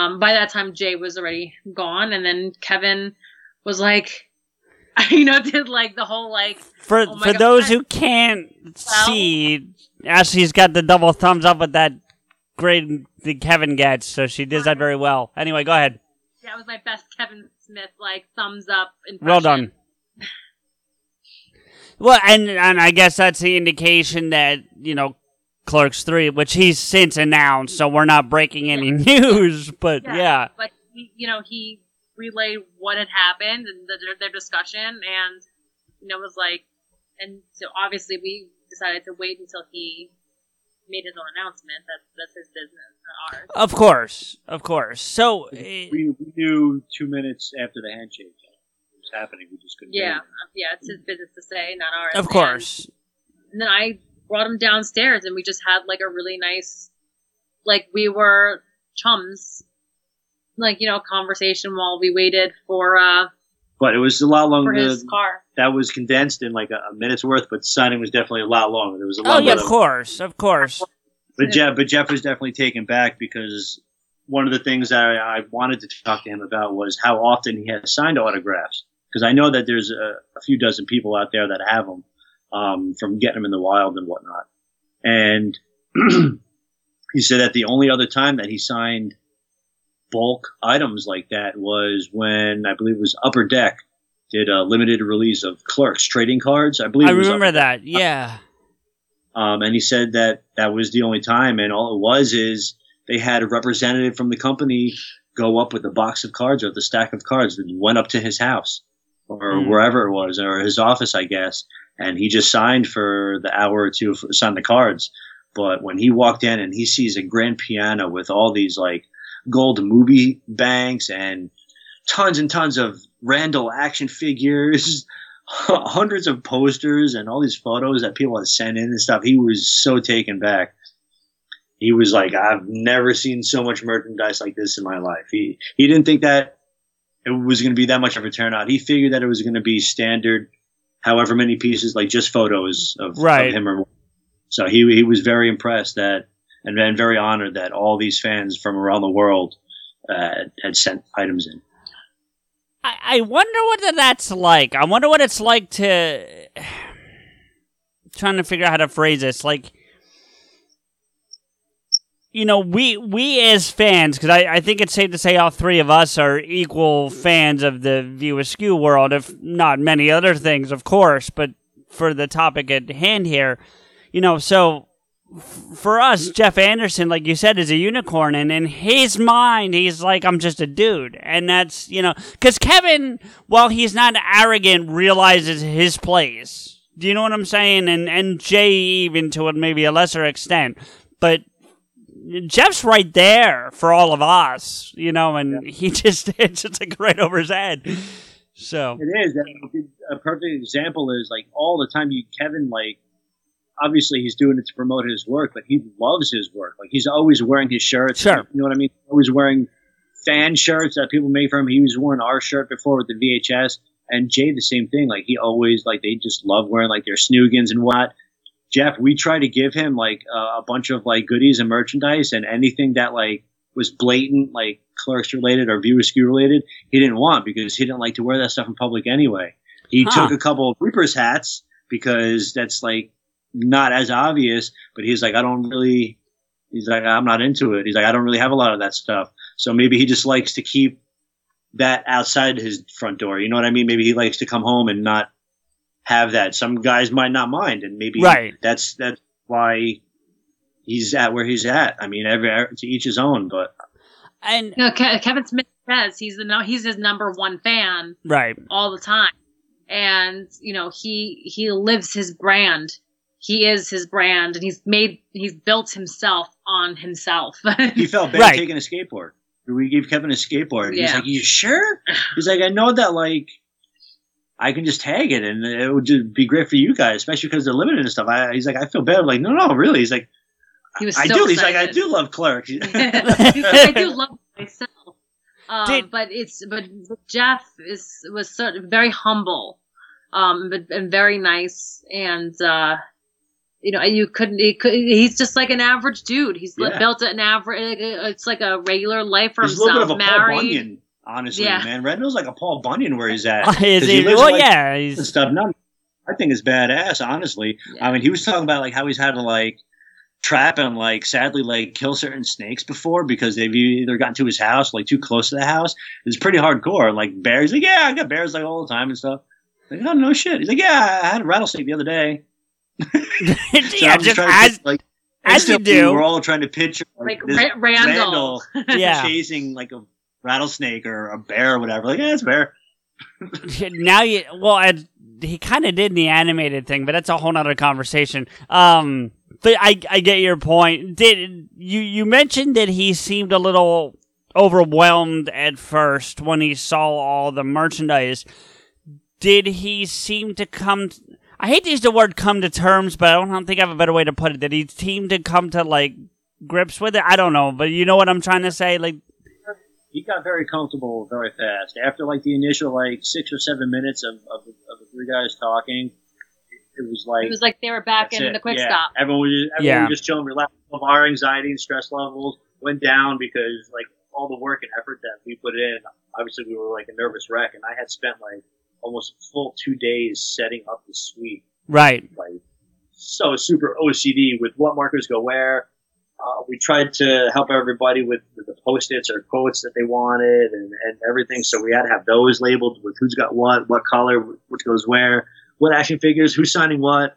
Um, by that time Jay was already gone, and then Kevin was like, you know, did like the whole like For oh for God. those who can't see, Ashley's got the double thumbs up with that grade that Kevin gets, so she does that very well. Anyway, go ahead. that was my best Kevin Smith like thumbs up. Impression. Well done. Well, and and I guess that's the indication that you know Clerks three, which he's since announced, so we're not breaking any news. But yeah, But he, you know, he relayed what had happened and the, their, their discussion, and you know, was like, and so obviously we decided to wait until he made his own announcement. That's that's his business, not ours. of course, of course. So eh, We, we knew two minutes after the handshake it was happening. We just couldn't. Yeah, yeah, it's his business to say, not ours. of And- course, And then I brought him downstairs, and we just had like a really nice, like we were chums. Like, you know, conversation while we waited for uh But it was a lot for longer. his car. That was condensed in like a, a minute's worth, but signing was definitely a lot longer. There was a lot. Oh lot yeah, of course, of course. But Jeff, but Jeff was definitely taken back because one of the things that I, I wanted to talk to him about was how often he has signed autographs. Because I know that there's a, a few dozen people out there that have them um, from getting them in the wild and whatnot. And he said that the only other time that he signed bulk items like that was when I believe it was Upper Deck did a limited release of Clerks trading cards. I believe I it was remember that. Yeah. um, and he said that that was the only time, and all it was is they had a representative from the company go up with a box of cards or the stack of cards that went up to his house or Mm. wherever it was or his office, I guess, and he just signed for the hour or two for sign the cards. But when he walked in and he sees a grand piano with all these like gold movie banks and tons and tons of Randall action figures, hundreds of posters and all these photos that people had sent in and stuff. He was so taken back. He was like, I've never seen so much merchandise like this in my life. He he didn't think that it was going to be that much of a turnout. He figured that it was going to be standard, however many pieces, like just photos of, Right. of him or so he he was very impressed that and then very honored that all these fans from around the world uh, had sent items in. I, I wonder what that's like. I wonder what it's like to trying to figure out how to phrase this. Like, you know, we we as fans, because I, I think it's safe to say all three of us are equal fans of the View Askew world, if not many other things, of course. But for the topic at hand here, you know, so f- for us, Jeff Anderson, like you said, is a unicorn, and in his mind, he's like, I'm just a dude, and that's you know, because Kevin, while he's not arrogant, realizes his place. Do you know what I'm saying? And and Jay even to a maybe a lesser extent, but Jeff's right there for all of us, you know, and he just it's just like right over his head. So It is. A perfect example is like all the time you Kevin like obviously he's doing it to promote his work, but he loves his work. Like he's always wearing his shirts. Sure. You know what I mean? Always wearing fan shirts that people make for him. He was wearing our shirt before with the VHS. And Jay the same thing. Like he always like they just love wearing like their snoogans and what. Jeff, we try to give him like uh, a bunch of like goodies and merchandise and anything that like was blatant, like clerks related or View Askew related, he didn't want because he didn't like to wear that stuff in public anyway. He Huh. took a couple of Reaper's hats because that's like not as obvious, but he's like, I don't really, he's like, I'm not into it. He's like, I don't really have a lot of that stuff. So maybe he just likes to keep that outside his front door. You know what I mean? Maybe he likes to come home and not have that. Some guys might not mind, and maybe Right. that's that's why he's at where he's at. I mean, every to each his own, but and You know, Kevin Smith says he's the no, he's his number one fan right, all the time, and you know he he lives his brand. He is his brand, and he's made he's built himself on himself. he felt bad Right. taking a skateboard. We gave Kevin a skateboard. He's like, "You sure?" He's like, "I know that like." I can just tag it and it would just be great for you guys, especially because they're limited and stuff. I, he's like, I feel bad. I'm like, no, no, really. He's like, he was I so do. He's like, I do love Clerks. I do love myself. Um, Did- but it's but Jeff is was sort of very humble, um, but and very nice, and uh, you know you couldn't. He could, he's just like an average dude. He's Yeah. built an average. It's like a regular life for He's a little himself. bit of a Paul married. Honestly, Yeah. man. Randall's like a Paul Bunyan where he's at. Is he- lives well, like yeah, he's stuff. No, I think it's badass, honestly. I mean, he was talking about like how he's had to like trap and like sadly like kill certain snakes before because they've either gotten to his house like too close to the house. It's pretty hardcore. Like bears, like yeah, I got bears like all the time and stuff. Like oh no shit. He's like yeah, I had a rattlesnake the other day. So yeah, just to as put, like as you do. We're all trying to picture Like this Ra- Randall. Yeah. chasing like a rattlesnake or a bear or whatever. Like yeah, it's a bear. now you well I, he kind of did the animated thing but that's a whole nother conversation um but i i get your point did you you mentioned that he seemed a little overwhelmed at first when he saw all the merchandise did he seem to come I hate to use the word come to terms, but I don't think I have a better way to put it. Did he seem to come to like grips with it. I don't know, but you know what I'm trying to say. Like, he got very comfortable very fast. After like the initial like six or seven minutes of, of, the, of the three guys talking, it, it was like It was like they were back that's in it. the quick yeah. stop. Everyone was just, everyone Yeah. was just chilling, relaxed. Our anxiety and stress levels went down because like all the work and effort that we put in. Obviously, we were like a nervous wreck, and I had spent like almost a full two days setting up the suite right? like so super OCD with what markers go where. Uh, we tried to help everybody with, with the post-its or quotes that they wanted and, and everything. So we had to have those labeled with who's got what, what color, which goes where, what action figures, who's signing what,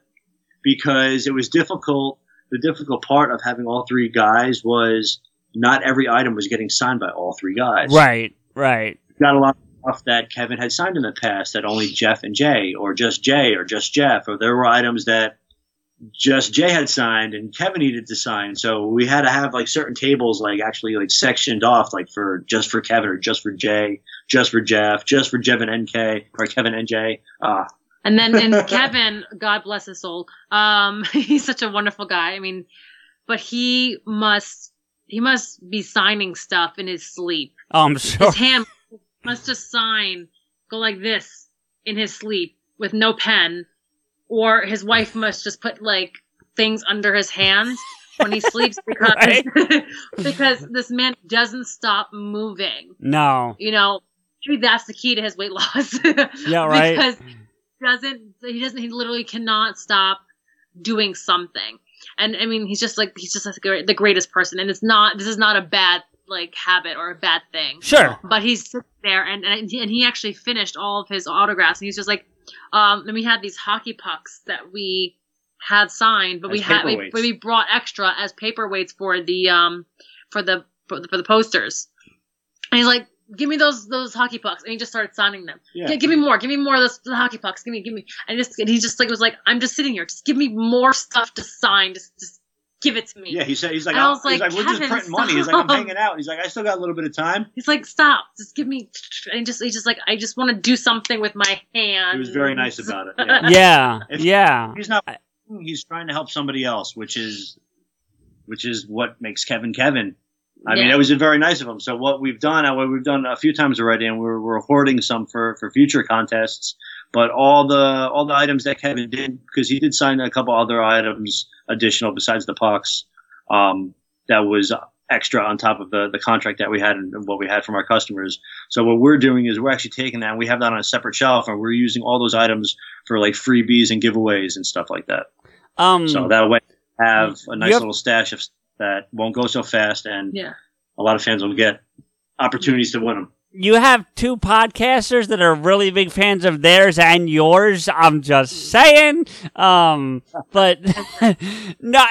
because it was difficult. The difficult part of having all three guys was not every item was getting signed by all three guys Right, right. got a lot of stuff that Kevin had signed in the past that only Jeff and Jay, or just Jay, or just Jeff, or there were items that just Jay had signed and Kevin needed to sign. So we had to have like certain tables like actually like sectioned off like for just for Kevin or just for Jay, just for Jeff, just for Jeff and NK or Kevin and Jay. Uh, And then and Kevin, God bless his soul. Um, he's such a wonderful guy. I mean, but he must he must be signing stuff in his sleep. Oh, I'm sure. His hand must just sign, go like this in his sleep with no pen, or his wife must just put like things under his hands when he sleeps because because this man doesn't stop moving. No. You know, maybe that's the key to his weight loss. Yeah, right. because he doesn't he doesn't he literally cannot stop doing something. And I mean, he's just like he's just like the greatest person, and it's not this is not a bad like habit or a bad thing. Sure. But he's sitting there, and and and he actually finished all of his autographs, and he's just like, um, and we had these hockey pucks that we had signed, but we had we, we brought extra as paperweights for the um for the for the, for the posters. And he's like, "Give me those those hockey pucks," and he just started signing them. Yeah. Give me more, give me more of those the hockey pucks. Give me, give me. And just and he just like was like, "I'm just sitting here. Just give me more stuff to sign. Just just give it to me." yeah, he said he's like, I was like, like, we're just "Kevin, printing money. He's like, I'm hanging out. He's like, I still got a little bit of time. He's like, "Stop! Just give me." And he just he's just like, "I just want to do something with my hand." He was very nice about it. Yeah. Yeah, If- yeah. He's not. He's trying to help somebody else, which is, which is what makes Kevin Kevin. I mean, it was very nice of him. So what we've done, uh, what we've done a few times already, and we're, we're hoarding some for, for future contests. But all the all the items that Kevin did, because he did sign a couple other items additional besides the pucks, um, that was extra on top of the, the contract that we had and what we had from our customers. So what we're doing is we're actually taking that and we have that on a separate shelf and we're using all those items for like freebies and giveaways and stuff like that. Um, So that way we have a nice Yep. little stash of that won't go so fast and Yeah. a lot of fans will get opportunities to win them. You have two podcasters that are really big fans of theirs and yours. I'm just saying. Um, but no,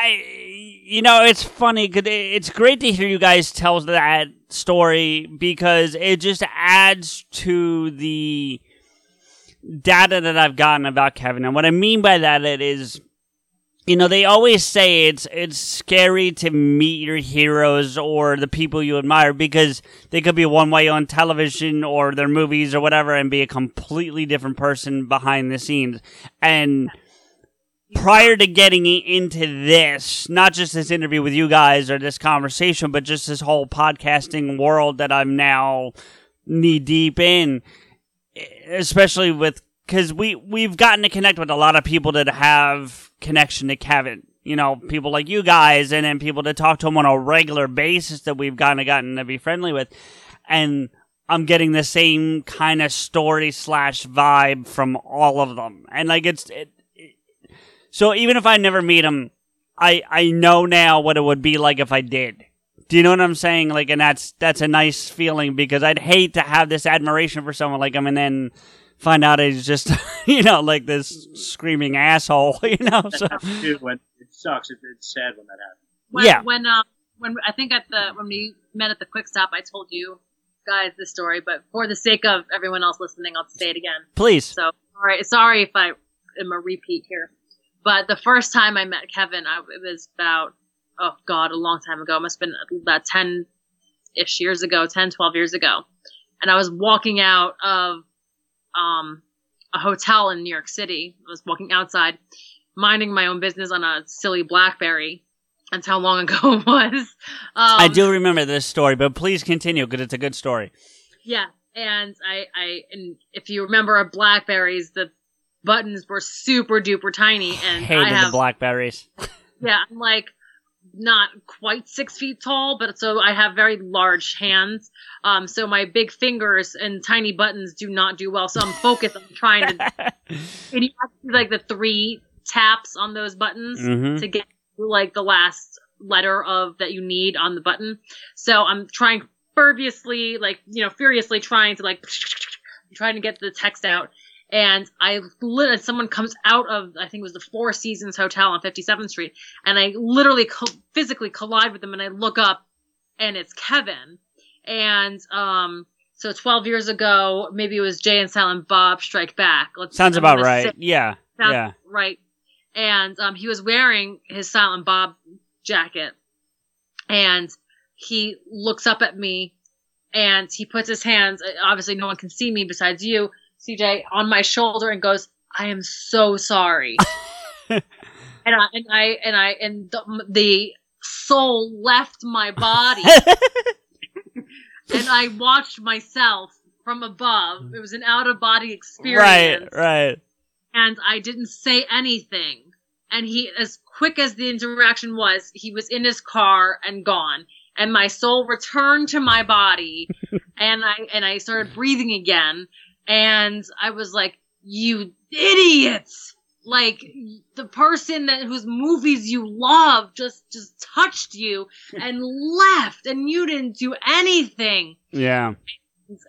you know, it's funny. 'cause it- It's great to hear you guys tell that story because it just adds to the data that I've gotten about Kevin. And what I mean by that, it is you know they always say it's it's scary to meet your heroes or the people you admire because they could be one way on television or their movies or whatever and be a completely different person behind the scenes. And prior to getting into this not just this interview with you guys or this conversation but just this whole podcasting world that i'm now knee deep in especially with because we we've gotten to connect with a lot of people that have connection to Kevin. You know, people like you guys, and then people to talk to him on a regular basis that we've kind of gotten to be friendly with, and I'm getting the same kind of story slash vibe from all of them, and like it's it, it- so even if I never meet him, I I know now what it would be like if I did. Do you know what I'm saying? Like, and that's that's a nice feeling because I'd hate to have this admiration for someone like him and then find out he's just you know like this screaming asshole. You know, so Dude, when it sucks, it, it's sad when that happens. When, Yeah. When uh, when I think at the when we met at the quick stop, I told you guys this story, but for the sake of everyone else listening, I'll say it again. please. So sorry, sorry if I am a repeat here. But the first time I met Kevin, I, it was about oh god, a long time ago. It must have been about ten ish years ago, 10, 12 years ago. And I was walking out of um a hotel in New York City. I was walking outside, minding my own business on a silly BlackBerry, That's how long ago it was. Um, I do remember this story, but please continue because it's a good story. Yeah, and I, I, and if you remember our Blackberries, the buttons were super duper tiny, and Hated I have, the blackberries. yeah, I'm like not quite six feet tall, but so I have very large hands. Um, so my big fingers and tiny buttons do not do well. So I'm focused on trying to, and you have to do like the three taps on those buttons Mhm. to get like the last letter of that you need on the button. So I'm trying furiously, like you know, furiously trying to like trying to get the text out. And I lit, someone comes out of, I think it was the Four Seasons Hotel on 57th Street, and I literally co- physically collide with them, and I look up, and it's Kevin. And um, so 12 years ago, maybe it was Jay and Silent Bob Strike Back. Let's, Sounds I'm about right. say- Yeah. Sounds yeah. right. And um, he was wearing his Silent Bob jacket, and he looks up at me, and he puts his hands. Obviously, no one can see me besides you, CJ, on my shoulder, and goes, "I am so sorry." and I and I and I and the, the soul left my body, and I watched myself from above. It was an out of body experience Right, right. and I didn't say anything. And he, as quick as the interaction was, he was in his car and gone. And my soul returned to my body, and I and I started breathing again. And I was like, "You idiots!" Like the person that whose movies you love just just touched you and left, and you didn't do anything Yeah.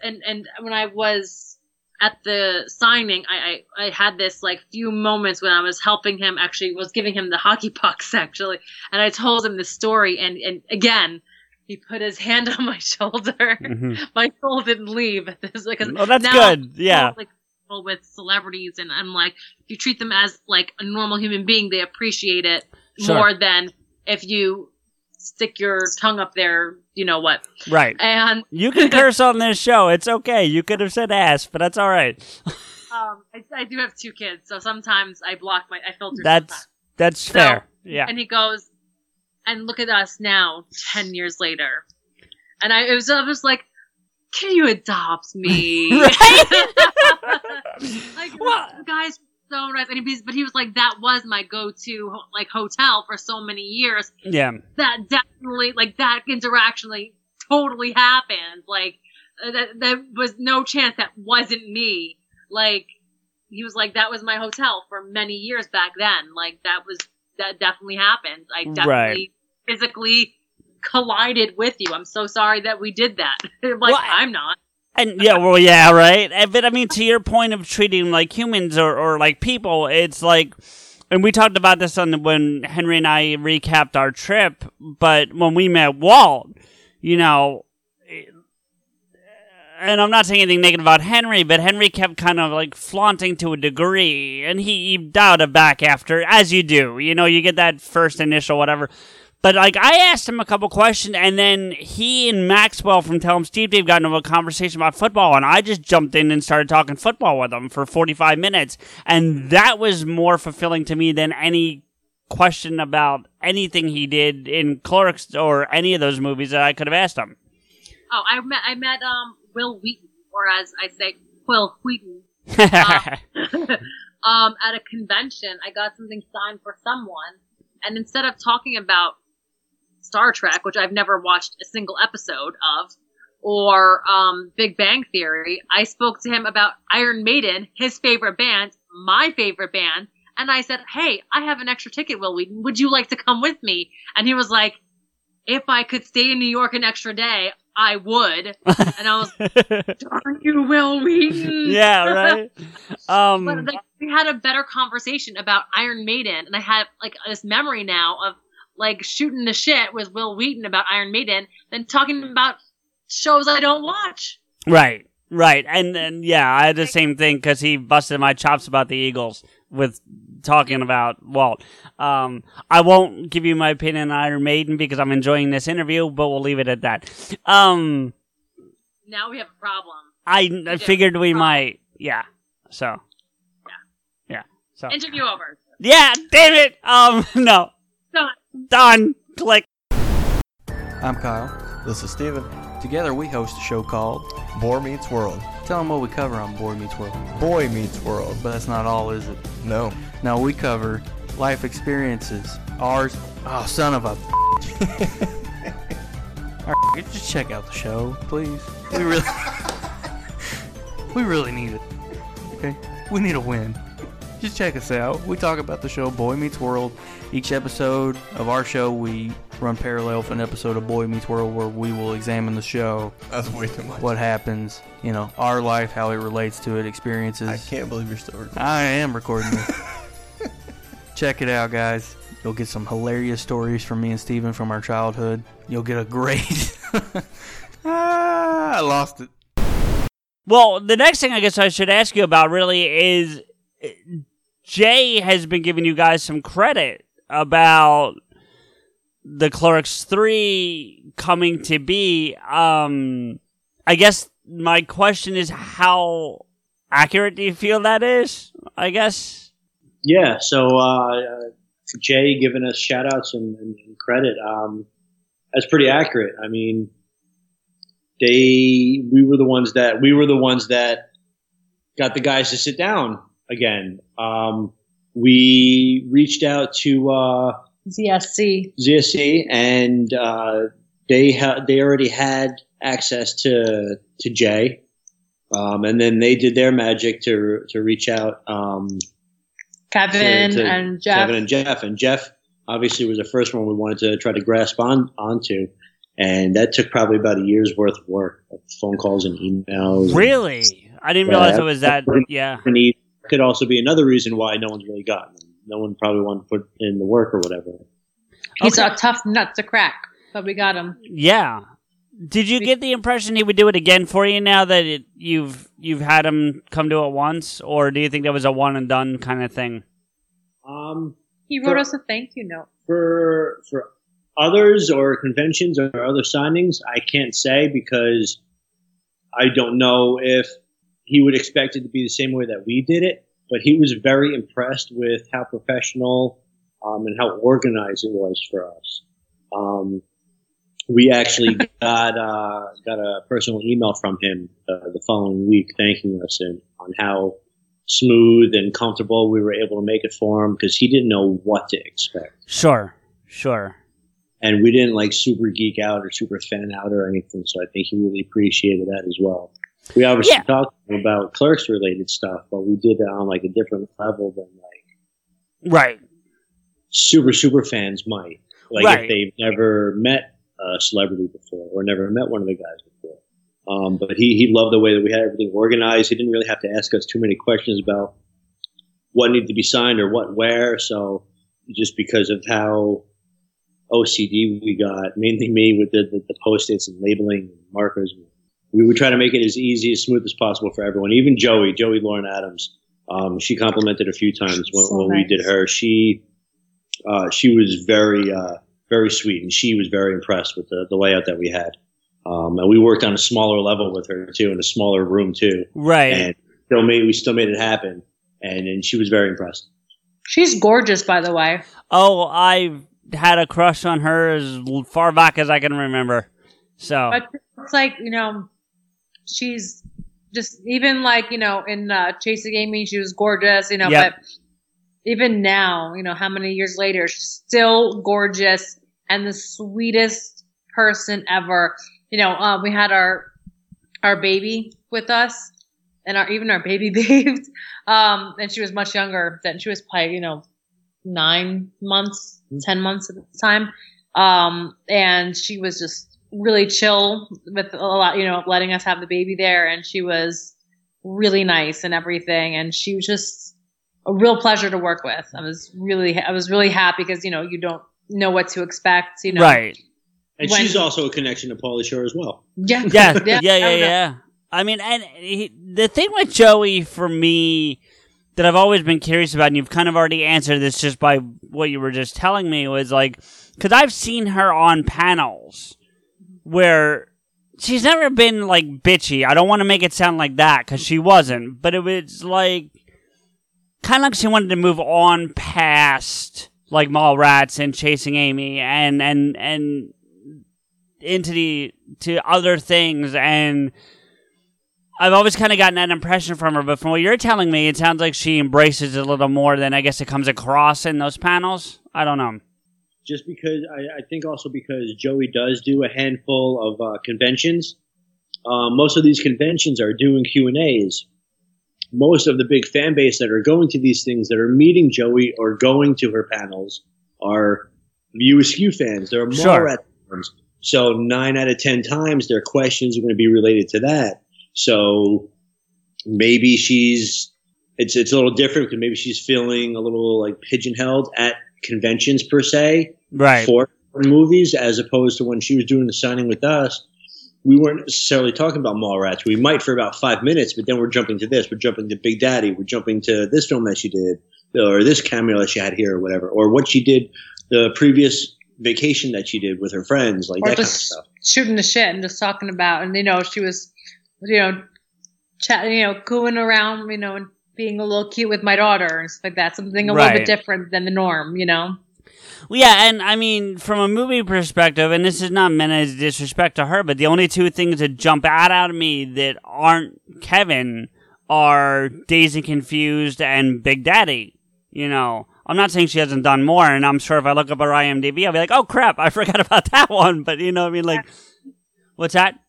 and and when I was at the signing, I, I I had this like few moments when I was helping him. Actually, was giving him the hockey pucks actually, and I told him the story. And and again, he put his hand on my shoulder. Mhm. my soul didn't leave because Oh, that's good. Yeah. like with celebrities, and I'm like, if you treat them as like a normal human being, they appreciate it Sure. more than if you stick your tongue up there. You know what? Right. And You can curse on this show. It's okay. You could have said ass, but that's all right. Um, I, I do have two kids, so sometimes I block my, I filter. That's that's So- fair. Yeah. And he goes, and look at us now, ten years later, and I it was I was like, can you adopt me? like, the guy's so nice, and he, but he was like, that was my go-to like hotel for so many years. Yeah. That definitely, like that interaction, like totally happened. Like uh, that, that was no chance that wasn't me. Like he was like, that was my hotel for many years back then. Like that was that definitely happened. I definitely Right. physically collided with you. I'm so sorry that we did that. like Well, I'm not. And yeah, well, yeah, right. But I mean, to your point of treating like humans or, or like people, it's like, and we talked about this on the, when Henry and I recapped our trip. But when we met Walt, you know, and I'm not saying anything negative about Henry, but Henry kept kind of like flaunting to a degree, and he, he dialed it back after, as you do. You know, you get that first initial whatever. But like, I asked him a couple questions, and then he and Maxwell from Tell Him Steve Dave got into a conversation about football, and I just jumped in and started talking football with him for 45 minutes, and that was more fulfilling to me than any question about anything he did in Clerks or any of those movies that I could have asked him. Oh, I met I met um Will Wheaton, or as I say, Will Wheaton. um, um, at a convention, I got something signed for someone, and instead of talking about Star Trek, which I've never watched a single episode of, or um, Big Bang Theory, I spoke to him about Iron Maiden, his favorite band, my favorite band, and I said, "Hey, I have an extra ticket, Will Wheaton. Would you like to come with me?" And he was like, "If I could stay in New York an extra day, I would." And I was, "Darn you, Will Wheaton!" yeah, right. Um, but like, we had a better conversation about Iron Maiden, and I had like this memory now of like shooting the shit with Will Wheaton about Iron Maiden than talking about shows I don't watch. Right, right, and and yeah, I had the same thing because he busted my chops about the Eagles with talking about Walt. Um, I won't give you my opinion on Iron Maiden because I'm enjoying this interview, but we'll leave it at that. Um, Now we have a problem. I, I figured we might, yeah. So, yeah. Yeah. So, Interview over. yeah. Damn it. Um, no. Done. Done. Click. I'm Kyle. This is Steven. Together we host a show called Boy Meets World. Tell them what we cover on Boy Meets World. Boy Meets World. But that's not all, is it? No. No, we cover life experiences. Ours. Oh, son of a. All right, just check out the show, please. We really, we really need it. Okay, we need a win. Just check us out. We talk about the show Boy Meets World. Each episode of our show, we run parallel with an episode of Boy Meets World where we will examine the show. That's way too much. What happens, you know, our life, how it relates to it, experiences. I can't believe you're still recording. I am recording this. Check it out, guys. You'll get some hilarious stories from me and Steven from our childhood. You'll get a great. ah, I lost it. Well, the next thing I guess I should ask you about really is uh, Jay has been giving you guys some credit about the Clerks 3 coming to be. Um, I guess my question is how accurate do you feel that is? I guess. Yeah, so uh, Jay giving us shout outs and, and, and credit. Um, that's pretty accurate. I mean, they we were the ones that we were the ones that got the guys to sit down again. Um, we reached out to uh, ZSC. ZSC, and uh, they ha- they already had access to to Jay, um, and then they did their magic to to reach out. Um, Kevin to- to and Jeff. Kevin and Jeff, and Jeff obviously was the first one we wanted to try to grasp on onto, and that took probably about a year's worth of work, like phone calls and emails. Really? I didn't Yeah, realize it was that. that- Yeah. Could also be another reason why no one's really gotten. Them. No one probably wanted to put in the work or whatever. He's a tough nut to crack, but we got him. Yeah. Did you get the impression he would do it again for you now that it, you've you've had him come to it once, or do you think that was a one and done kind of thing? Um, He wrote For- us a thank you note. for for others or conventions or other signings, I can't say because I don't know if he would expect it to be the same way that we did it. But he was very impressed with how professional um, and how organized it was for us. Um, we actually got uh, got a personal email from him uh, the following week thanking us and on how smooth and comfortable we were able to make it for him because he didn't know what to expect Sure, sure. and we didn't like super geek out or super fan out or anything. So I think he really appreciated that as well. We obviously Yeah. talked about clerks related stuff, but we did it on like a different level than like Right. super super fans might. Like Right. if they've never met a celebrity before or never met one of the guys before. Um, but he he loved the way that we had everything organized. He didn't really have to ask us too many questions about what needed to be signed or what where. So just because of how OCD we got, mainly me with the, the, the post-its and labeling and markers. We would try to make it as easy, as smooth as possible for everyone. Even Joey, Joey Lauren Adams, um, she complimented a few times when, So when we did her. She uh, she was very uh, very sweet, and she was very impressed with the, the layout that we had. Um, and we worked on a smaller level with her too, in a smaller room too. Right. And still made we still made it happen, and and she was very impressed. She's gorgeous, by the way. Oh, I've had a crush on her as far back as I can remember. So But it's like, you know, she's just even like, you know, in uh, Chasing Amy, she was gorgeous, you know, Yep. but even now, you know, how many years later, she's still gorgeous and the sweetest person ever. You know, uh, we had our our baby with us and our even our baby babes. Um, and she was much younger than she was probably, you know, nine months, ten months at the time. Um, and she was just really chill with a lot, you know, letting us have the baby there. And she was really nice and everything. And she was just a real pleasure to work with. I was really, I was really happy because, you know, you don't know what to expect, you know. right. And When- she's also a connection to Pauly Shore as well. Yeah. Yeah, yeah, yeah, I oh, yeah. I mean, and he, the thing with Joey for me that I've always been curious about, and you've kind of already answered this just by what you were just telling me, was like, because I've seen her on panels where she's never been like bitchy. I don't want to make it sound like that because she wasn't, but it was like kind of like she wanted to move on past like Mallrats and Chasing Amy and and and into the to other things and I've always kind of gotten that impression from her, but from what you're telling me, it sounds like she embraces it a little more than I guess it comes across in those panels. I don't know. Just because I, I think also because Joey does do a handful of uh, conventions. Uh, most of these conventions are doing Q and A's. Most of the big fan base that are going to these things, that are meeting Joey or going to her panels, are Askew fans. There are more Sure. at. So nine out of ten times, their questions are going to be related to that. So maybe she's it's it's a little different because maybe she's feeling a little like pigeonholed at conventions per se Right. for movies as opposed to when she was doing the signing with us we weren't necessarily talking about Mallrats. We might for about five minutes, but then we're jumping to this. We're jumping to Big Daddy. We're jumping to this film that she did, or this cameo that she had here, or whatever, or what she did the previous vacation that she did with her friends, like or that kind of stuff. shooting the shit and just talking about, and you know, she was, you know, chatting, you know, cooing around, you know, and being a little cute with my daughter and stuff like that. Something a little bit different than the norm, you know. Well, yeah, and I mean, from a movie perspective, and this is not meant as disrespect to her, but the only two things that jump out at me that aren't Kevin are and Confused and Big Daddy. You know, I'm not saying she hasn't done more, and I'm sure if I look up her IMDb, I'll be like, oh crap, I forgot about that one. But you know what I mean? Like, what's that?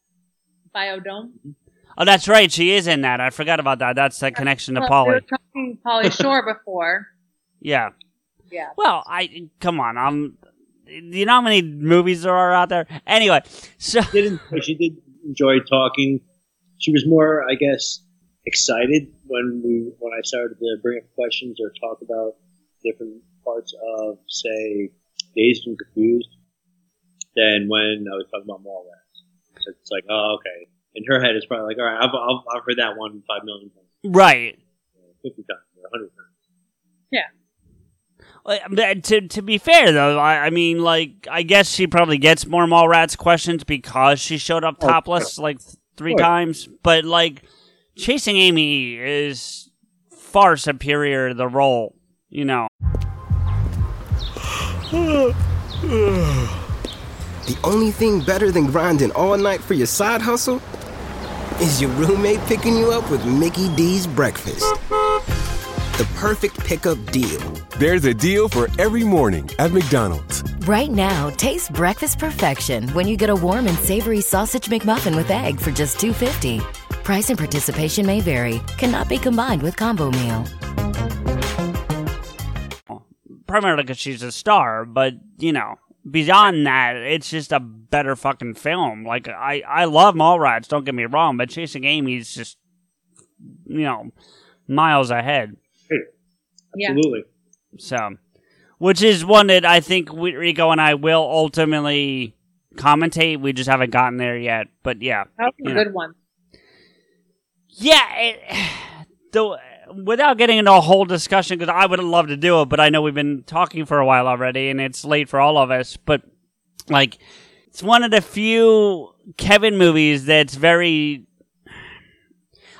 Bio-Dome. Oh, that's right, she is in that. I forgot about that. That's the connection to Well, We Pauly. were talking Pauly Shore before. Yeah. Yeah. Well, I come on. I'm. Do You know how many movies there are out there? Anyway, so she did, she did enjoy talking. She was more, I guess, excited when we when I started to bring up questions or talk about different parts of, say, Dazed and Confused, than when I was talking about Mallrats. So it's like, oh, okay. In her head, it's probably like, all right, I've, I've, I've heard that one five million times, right. fifty times, or hundred times. Yeah. Well, To to be fair though, I, I mean, like, I guess she probably gets more Mallrats questions because she showed up Oh, topless like three oh, times. But like, chasing Amy is far superior to the role. You know. The only thing better than grinding all night for your side hustle is your roommate picking you up with Mickey D's breakfast. The perfect pickup deal. There's a deal for every morning at McDonald's. Right now, taste breakfast perfection when you get a warm and savory sausage McMuffin with egg for just $2.50. Price and participation may vary. Cannot be combined with combo meal. primarily because she's a star, but you know, beyond that, it's just a better fucking film. Like I, I love Mallrats. Don't get me wrong, but Chasing Amy's just, you know, miles ahead. Yeah. Absolutely. So, which is one that I think we, Rico and I will ultimately commentate. We just haven't gotten there yet. But yeah, That was a you know. good one. Yeah, it, though, without getting into a whole discussion, because I would love to do it, but I know we've been talking for a while already, and it's late for all of us. But like, it's one of the few Kevin movies that's very.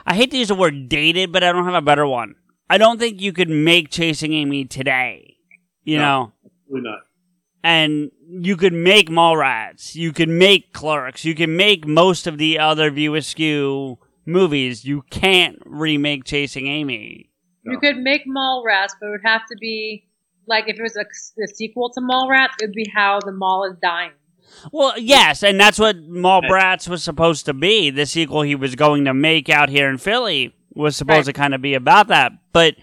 I hate to use the word dated, but I don't have a better one. I don't think you could make Chasing Amy today. You No. know, Absolutely not. and you could make Mallrats, you could make Clerks, you can make most of the other View Askew movies. You can't remake Chasing Amy. You could make Mallrats, but it would have to be like if it was a, a sequel to Mallrats, it would be how the mall is dying. Well, yes, and that's what Mallrats was supposed to be. The sequel he was going to make out here in Philly was supposed to kind of be about that. But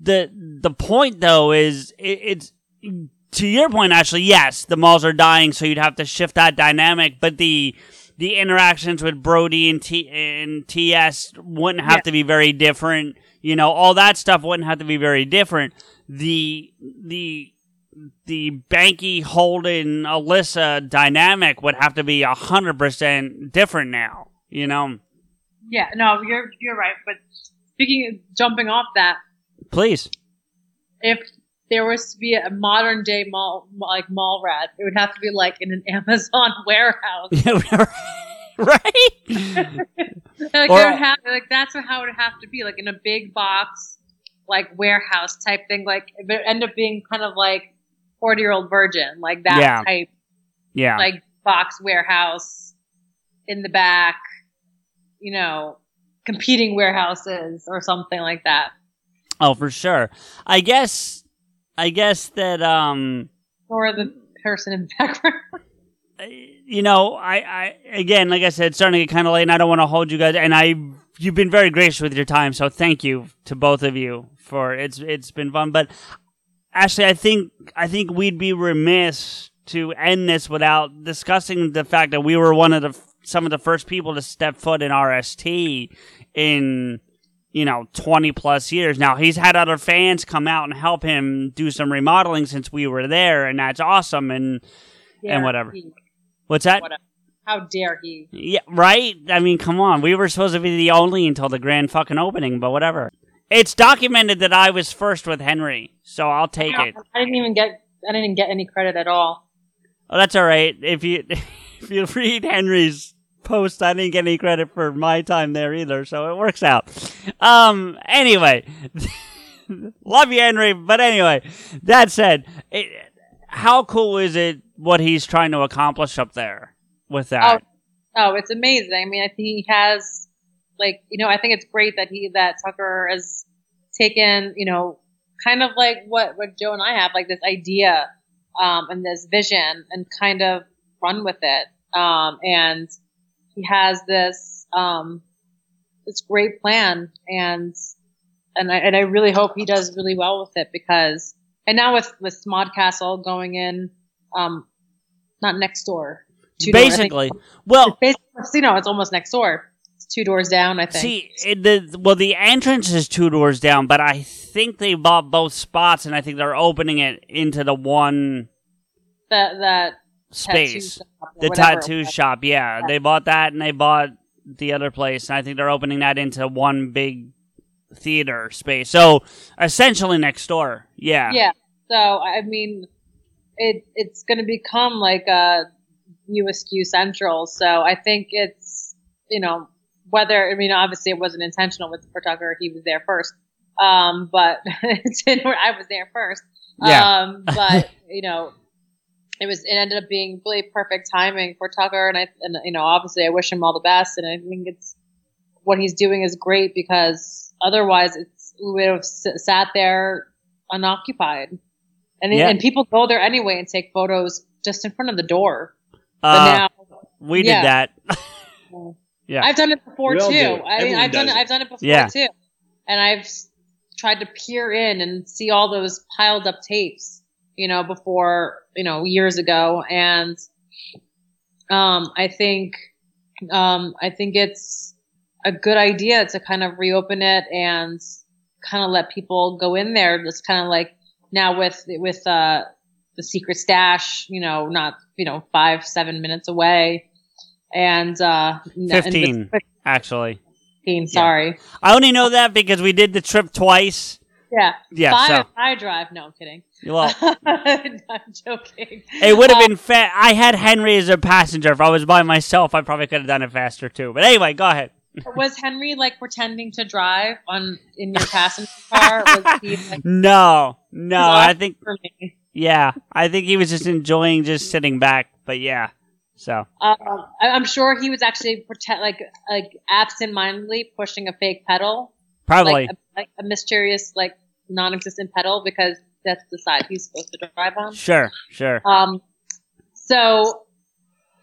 the the point though is it, it's to your point actually. Yes, the malls are dying, so you'd have to shift that dynamic. But the the interactions with Brodie and T and TS wouldn't have Yeah. to be very different. You know, all that stuff wouldn't have to be very different. The the the Banky Holden Alyssa dynamic would have to be a hundred percent different now. You know, Yeah, no, you're you're right. But speaking, jumping off that, please. if there was to be a modern day mall like mall rat, it would have to be like in an Amazon warehouse. right? like, Or- have, like that's how it would have to be, like in a big box, like warehouse type thing. Like it would end up being kind of like forty year old virgin, like that Yeah. type, Yeah. like box warehouse in the back, you know, competing warehouses or something like that. oh, for sure. I guess. I guess that um. Or the person in the background. you know, I, I again, like I said, it's starting to get kind of late, and I don't want to hold you guys. And I, you've been very gracious with your time, so thank you to both of you for it's it's been fun. But actually, I think I think we'd be remiss to end this without discussing the fact that we were one of the some of the first people to step foot in RST in you know 20 plus years now he's had other fans come out and help him do some remodeling since we were there and that's awesome and and whatever he. what's that Whatever. How dare he? yeah, right? I mean, come on. We were supposed to be the only until the grand fucking opening, but whatever. It's documented that I was first with Henry, so I'll take it. I didn't even get. I didn't get any credit at all. Oh, that's all right. If you if you read Henry's post, I didn't get any credit for my time there either, so it works out. Um. Anyway, love you, Henry. But anyway, that said, it, how cool is it what he's trying to accomplish up there with that? Oh, it's amazing. I mean, I think he has, like, you know, I think it's great that he that Tucker has taken, you know, kind of like what what Joe and I have, like this idea um, and this vision, and kind of run with it. Um, and he has this um, this great plan, and and I and I really hope he does really well with it because, and now with with SModcastle going in, um, not next door, two doors, I think- Basically, well, basically, you know, it's almost next door. It's two doors down, I think. See, it, the well, the entrance is two doors down, but I think they bought both spots, and I think they're opening it into the one that that space, tattoo shop or the tattoo shop. Yeah, they bought that, and they bought the other place, and I think they're opening that into one big theater space. So essentially next door. Yeah. Yeah. So I mean, it it's going to become like a USQ Central. So I think it's you know whether I mean obviously it wasn't intentional with for Tucker. He was there first. Um, but it's in where I was there first. Yeah. Um, but you know, it was it ended up being really perfect timing for Tucker, and I and you know obviously I wish him all the best, and I think it's what he's doing is great because otherwise it's we would have s- sat there unoccupied, and Yeah. and people go there anyway and take photos just in front of the door. But Uh, now we yeah. did that. yeah. I've done it before We all too. do it. I mean, I've done it. it. I've done it before Yeah. too, and I've tried to peer in and see all those piled up tapes, you know, before you know years ago, and um, I think um, I think it's a good idea to kind of reopen it and kind of let people go in there. Just kind of like now with with uh, the secret stash, you know, not you know five seven minutes away, and uh, n- and with- 15, actually. 15, sorry. I only know that because we did the trip twice. Yeah. Yeah, Five so- I drive. No, I'm kidding. Well- I'm joking. It would have Uh, been fa- I had Henry as a passenger. If I was by myself, I probably could have done it faster too. But anyway, go ahead. was Henry like pretending to drive on in your passenger car? Was he like, No, no, I think. Yeah, I think he was just enjoying just sitting back. But yeah, so Um, I'm sure he was actually pretend like like absent-mindedly pushing a fake pedal, Probably. like a, like a mysterious like non-existent pedal because that's the side he's supposed to drive on. sure, sure. Um, so,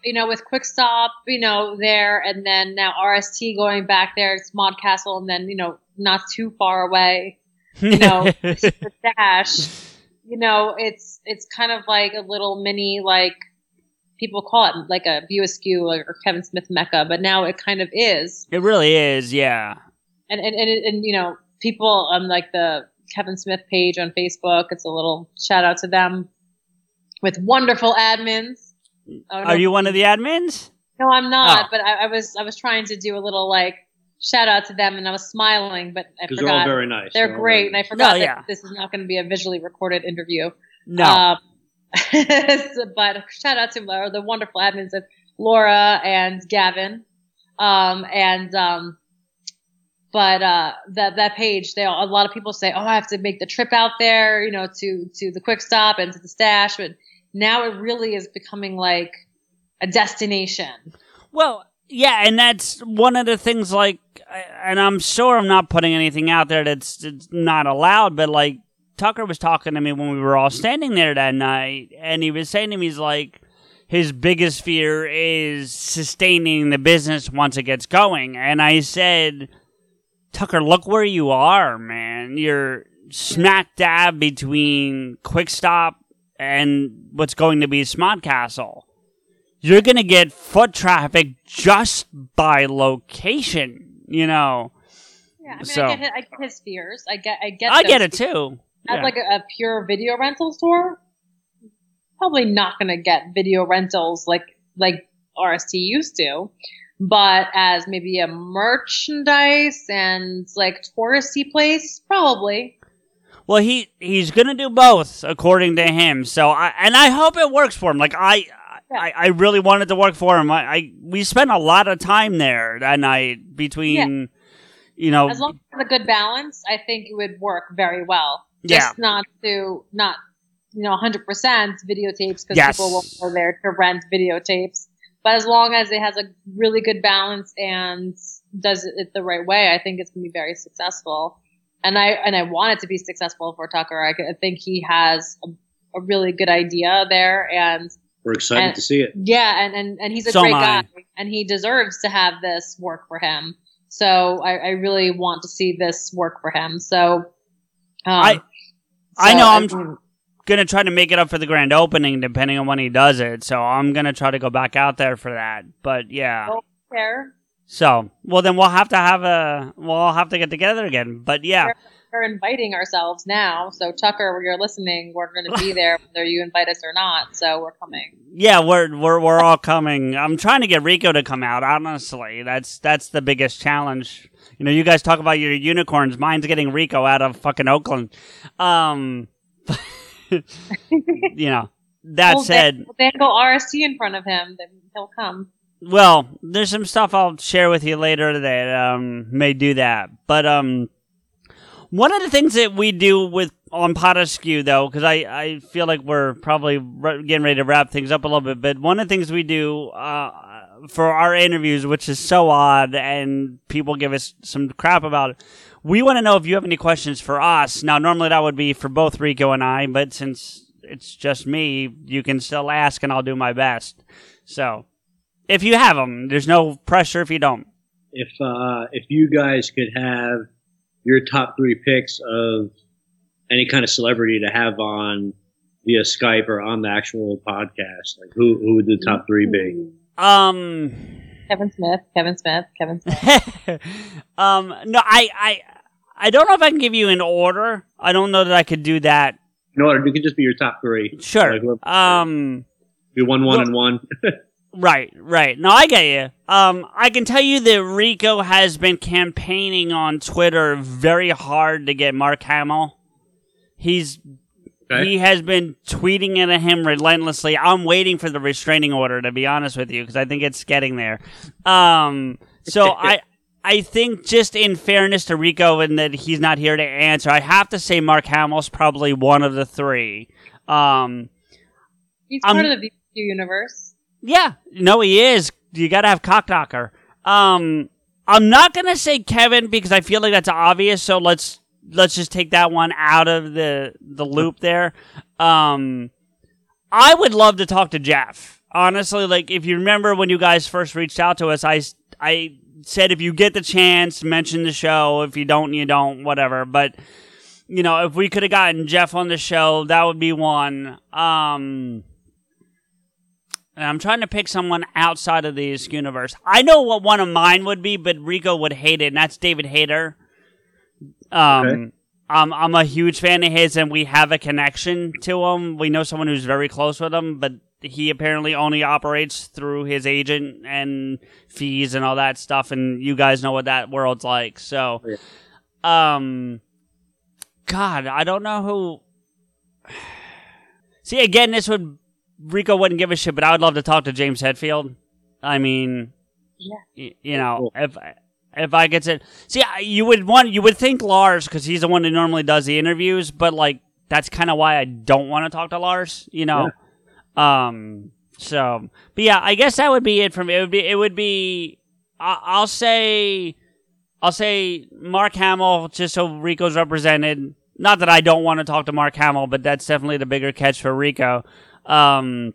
you know, with Quick Stop, you know, there, and then now RST going back there, it's Mod Castle, and then, you know, not too far away, you know, the Dash, you know, it's, it's kind of like a little mini, like, people call it like a VSQ or, or Kevin Smith Mecca, but now it kind of is. It really is. Yeah. And, and, and, and you know, people on like the Kevin Smith page on Facebook, it's a little shout out to them with wonderful admins. I don't Are you one of the admins? No, I'm not. Oh. But I, I was I was trying to do a little like shout out to them, and I was smiling, but I 'Cause they're forgot. all very nice. They're, They're great, very and I forgot No, that yeah. this is not going to be a visually recorded interview. No. Um, but shout out to the wonderful admins of Laura and Gavin, um, and um, but uh, that that page, they a lot of people say, "Oh, I have to make the trip out there, you know, to to the quick stop and to the stash." But now it really is becoming like a destination. Well, yeah, and that's one of the things. Like, and I'm sure I'm not putting anything out there that's, that's not allowed, but like Tucker was talking to me when we were all standing there that night, and he was saying to me, he's like, his biggest fear is sustaining the business once it gets going, and I said. Tucker, look where you are, man. You're smack dab between Quick Stop and what's going to be SModcastle. You're going to get foot traffic just by location, you know. Yeah, I mean, so I, get his, I get his fears. I get, I get. I get it fears. too. As Yeah. like a, a pure video rental store, probably not going to get video rentals like like RST used to. But as maybe a merchandise and like touristy place, probably. Well, he he's gonna do both, according to him. So, I and I hope it works for him. Like I, I, I really wanted to work for him. I, I we spent a lot of time there that night between, you know, As long as it's a good balance, I think it would work very well. Yeah. Just not to not you know 100% videotapes because Yes. people won't go there to rent videotapes. But as long as it has a really good balance and does it the right way, I think it's going to be very successful. And I and I want it to be successful for Tucker. I, I think he has a, a really good idea there, and We're excited and- to see it. yeah, and, and, and he's a So great guy, and he deserves to have this work for him. So I, I really want to see this work for him. So um, I I know I I'm mean- gonna try to make it up for the grand opening, depending on when he does it. So I'm gonna try to go back out there for that. But yeah. care. So well, then we'll have to have a we'll all have to get together again. But yeah, We're inviting ourselves now. So Tucker, when you're listening, we're going to be there whether you invite us or not. So we're coming. yeah, we're we're we're all coming. I'm trying to get Rico to come out. Honestly, that's that's the biggest challenge. You know, you guys talk about your unicorns. Mine's getting Rico out of fucking Oakland. Um, you know. That We'll said, dan- we'll dangle RST in front of him, then he'll come. Well, there's some stuff I'll share with you later that um, may do that. But um, one of the things that we do with on Pod Askew, though, because I, I feel like we're probably re- getting ready to wrap things up a little bit, but one of the things we do uh, for our interviews, which is so odd, and people give us some crap about it, we want to know if you have any questions for us. Now, normally that would be for both Rico and I, but since it's just me, you can still ask, and I'll do my best. So, if you have them, there's no pressure if you don't. If uh, if you guys could have your top three picks of any kind of celebrity to have on via Skype or on the actual podcast, like who who would the top three be? Um, Kevin Smith, Kevin Smith, Kevin Smith. um, no, I, I, I don't know if I can give you an order. I don't know that I could do that. No, you could just be your top three. Sure. Like, Um, be one, one, well- and one. right, right. No, I get you. Um, I can tell you that Rico has been campaigning on Twitter very hard to get Mark Hamill. He's Okay. he has been tweeting at him relentlessly. I'm waiting for the restraining order to be honest with you because I think it's getting there. Um, so I I think just in fairness to Rico and that he's not here to answer, I have to say Mark Hamill's probably one of the three. Um, He's Um, part of the VQ universe. yeah, no, he is. You got to have Cocknocker. Um, I'm not gonna say Kevin because I feel like that's obvious. So let's let's just take that one out of the the loop there. Um, I would love to talk to Jeff. Honestly, like if you remember when you guys first reached out to us, I I said if you get the chance, mention the show. If you don't, you don't. Whatever. But you know, if we could have gotten Jeff on the show, that would be one. Um. And I'm trying to pick someone outside of this universe. I know what one of mine would be, but Rico would hate it, and that's David Hayter. Um, Okay. um, I'm a huge fan of his, and we have a connection to him. We know someone who's very close with him, but he apparently only operates through his agent and fees and all that stuff. And you guys know what that world's like. So, um, God, I don't know who. See, again, this would Rico wouldn't give a shit, but I would love to talk to James Hetfield. I mean, Yeah. y- you know, if if I get to see, you would want you would think Lars because he's the one who normally does the interviews, but like that's kind of why I don't want to talk to Lars. You know, um. So, but yeah, I guess that would be it for me. it. Would be it would be. I, I'll say, I'll say Mark Hamill just so Rico's represented. Not that I don't want to talk to Mark Hamill, but that's definitely the bigger catch for Rico. Um,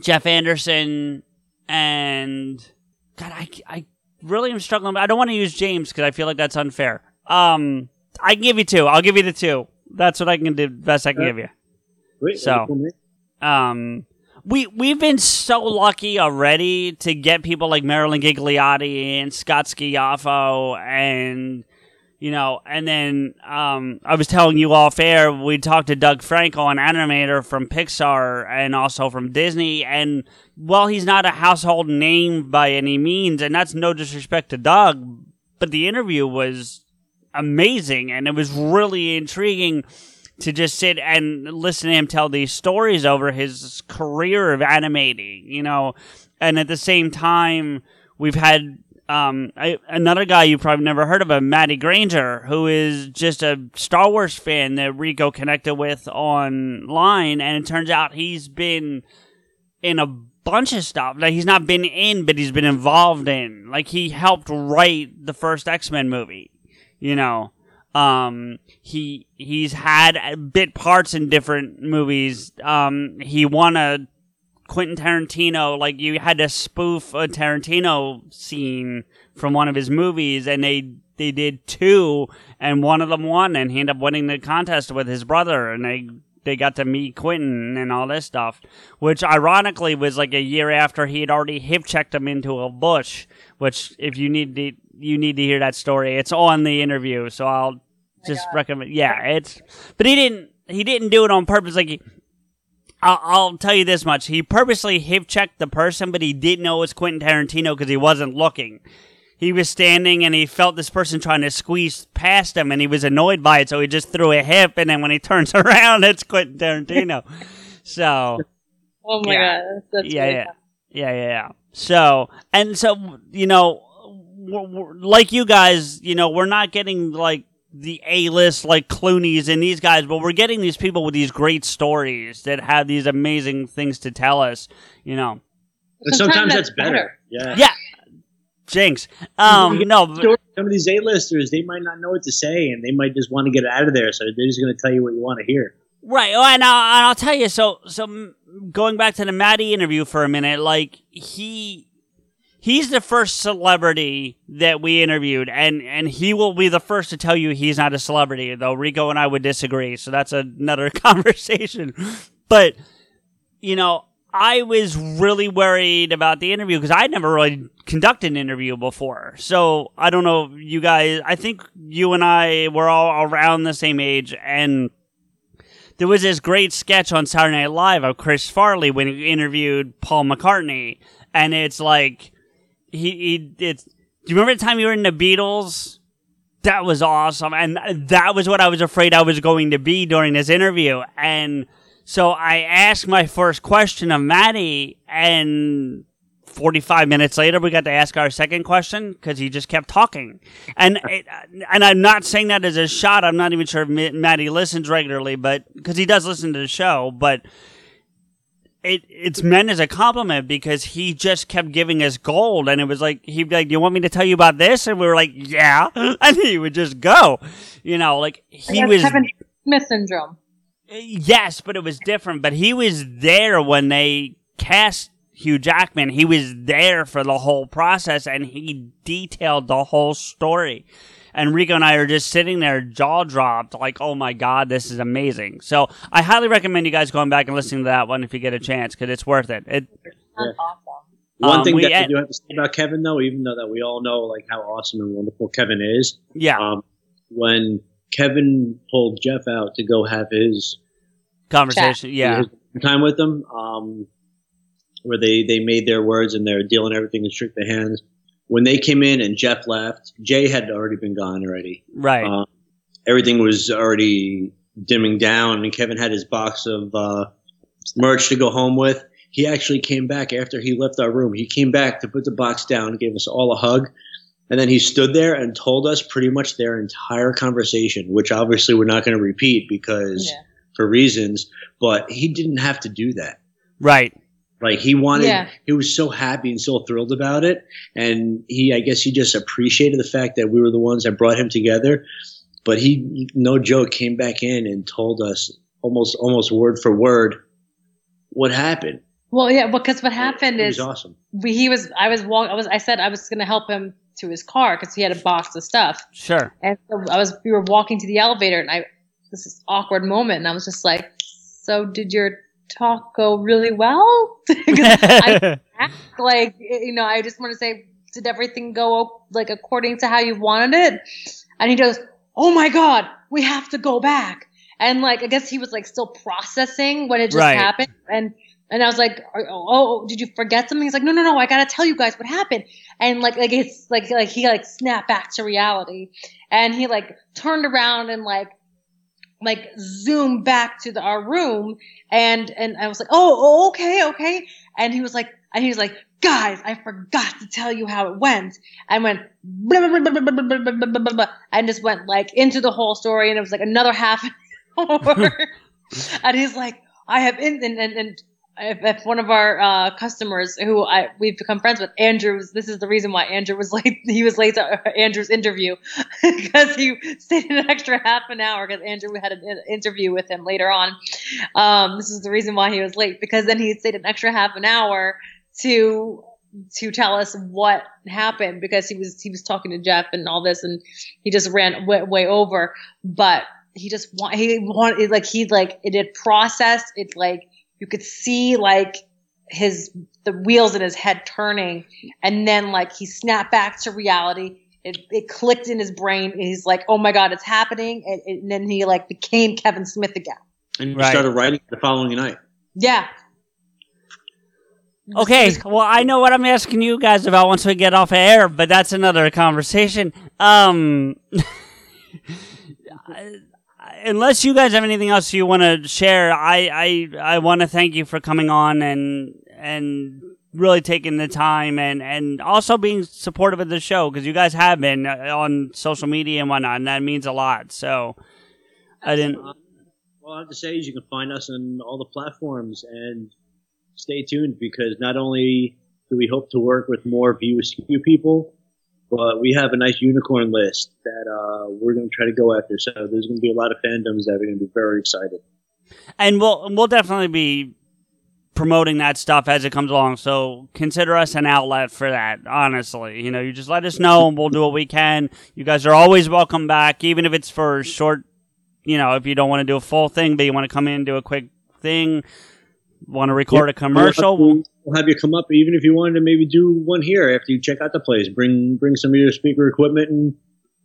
Jeff Anderson and God, I, I really am struggling. I don't want to use James because I feel like that's unfair. Um, I can give you two. I'll give you the two. That's what I can do. Best I can give you. Wait, So, um, we we've been so lucky already to get people like Marilyn Ghigliotti and Scott Schiaffo and you know, and then um, I was telling you off air, we talked to Doug Frankel, an animator from Pixar and also from Disney. And while he's not a household name by any means, and that's no disrespect to Doug, but the interview was amazing and it was really intriguing to just sit and listen to him tell these stories over his career of animating, you know, and at the same time, we've had um, I, another guy you probably never heard of, him, Matty Granger, who is just a Star Wars fan that Rico connected with online, and it turns out he's been in a bunch of stuff. Like he's not been in, but he's been involved in. Like he helped write the first X Men movie. You know, um, he he's had bit parts in different movies. Um, he won a Quentin Tarantino. Like you had to spoof a Tarantino scene from one of his movies, and they they did two, and one of them won, and he ended up winning the contest with his brother, and they they got to meet Quentin and all this stuff, which ironically was like a year after he had already hip checked him into a bush. Which, if you need to, you need to hear that story. It's on the interview, so I'll just recommend. Yeah, it's. But he didn't. He didn't do it on purpose. Like, he, I'll, I'll tell you this much: he purposely hip checked the person, but he didn't know it was Quentin Tarantino because he wasn't looking. He was standing and he felt this person trying to squeeze past him, and he was annoyed by it, so he just threw a hip. And then when he turns around, it's Quentin Tarantino. so Oh my Yeah. god, that's yeah, really yeah, yeah, yeah, yeah. So and so, you know, we're, we're- like you guys, you know, we're not getting like the A list like Clooney's and these guys, but we're getting these people with these great stories that have these amazing things to tell us. You know, But sometimes, that's better. Yeah. yeah. Jinx. Um, no, but- Some of these A-listers, they might not know what to say, and they might just want to get out of there, so they're just going to tell you what you want to hear. Right. Oh, and I'll, and I'll tell you. So, so going back to the Maddie interview for a minute, like he, he's the first celebrity that we interviewed, and and he will be the first to tell you he's not a celebrity. Though Rico and I would disagree, so that's another conversation. But you know, I was really worried about the interview because I'd never really conducted an interview before. So I don't know, you guys. I think you and I were all around the same age, and there was this great sketch on Saturday Night Live of Chris Farley when he interviewed Paul McCartney, and it's like he, he it's. Do you remember the time you were in the Beatles? That was awesome, and that was what I was afraid I was going to be during this interview. And so I asked my first question of Maddie, and 45 minutes later, we got to ask our second question because he just kept talking. And it, and I'm not saying that as a shot. I'm not even sure if Ma- Maddie listens regularly, but because he does listen to the show, but it it's meant as a compliment because he just kept giving us gold, and it was like he'd be like, "Do you want me to tell you about this?" And we were like, "Yeah," and he would just go, you know, like he was Kevin Smith syndrome. Uh, yes, but it was different. But he was there when they cast Hugh Jackman. He was there for the whole process and he detailed the whole story. And Rico and I are just sitting there, jaw dropped, like, oh my God, this is amazing. So I highly recommend you guys going back and listening to that one if you get a chance because it's worth it. it One Um, thing we that en- I do have to say about Kevin, though, even though that we all know like how awesome and wonderful Kevin is, yeah. um, when Kevin pulled Jeff out to go have his Conversation, yeah. his time with them, um, where they they made their words and they're dealing everything in strict hands. When they came in and Jeff left, Jay had already been gone already. Right. Uh, everything was already dimming down, and Kevin had his box of uh, merch to go home with. He actually came back after he left our room. He came back to put the box down, gave us all a hug, And then he stood there and told us pretty much their entire conversation, which obviously we're not going to repeat because for reasons, but he didn't have to do that. Right. Like he wanted, Yeah. he was so happy and so thrilled about it. And he, I guess he just appreciated the fact that we were the ones that brought him together. But he, no joke, came back in and told us almost, almost word for word what happened. Well, yeah, because what happened It is was awesome. we, he was I was walk I was I said I was going to help him to his car because he had a box of stuff. Sure. And so I was we were walking to the elevator and I this is awkward moment and I was just like, so did your talk go really well? 'Cause I act like you know I just want to say did everything go like according to how you wanted it? And he goes, oh my god, we have to go back. And like I guess he was like still processing when it just Right. happened and. And I was like, oh, oh, did you forget something? He's like, no, no, no, I gotta tell you guys what happened. And like, like it's like, like he like snapped back to reality, and he like turned around and like, like zoomed back to the, our room, and and I was like, oh, oh, okay, okay. And he was like, and he was like, guys, I forgot to tell you how it went. And went blah, blah, blah, blah, blah, blah, blah, blah, blah, blah, blah, and just went like into the whole story, and it was like another half hour. and he's like, I have in and and. and if, if one of our uh, customers who I we've become friends with, Andrew's. This is the reason why Andrew was late. He was late to Andrew's interview because he stayed an extra half an hour because Andrew had an interview with him later on. Um, this is the reason why he was late because then he stayed an extra half an hour to to tell us what happened because he was he was talking to Jeff and all this and he just ran way, way over. But he just want he wanted like he like it had processed it like you could see like his the wheels in his head turning and then like he snapped back to reality it, it clicked in his brain and he's like oh my god it's happening and, and then he like became kevin smith again And he Right. started writing the following night. yeah Okay, well, I know what I'm asking you guys about once we get off air, but that's another conversation. Um, unless you guys have anything else you want to share, I I, I want to thank you for coming on and and really taking the time and and also being supportive of the show because you guys have been uh, on social media and whatnot, and that means a lot. So I didn't. All I have to say is you can find us on all the platforms and stay tuned because not only do we hope to work with more View Askew people, but we have a nice unicorn list that uh, we're going to try to go after. So there's going to be a lot of fandoms that are going to be very excited. and we'll we'll definitely be promoting that stuff as it comes along. So consider us an outlet for that. Honestly, you know, you just let us know, and we'll do what we can. You guys are always welcome back, even if it's for a short. You know, if you don't want to do a full thing, but you want to come in and do a quick thing, want to record a Yeah, commercial. We'll have, you come up, even if you wanted to maybe do one here after you check out the place. Bring bring some of your speaker equipment, and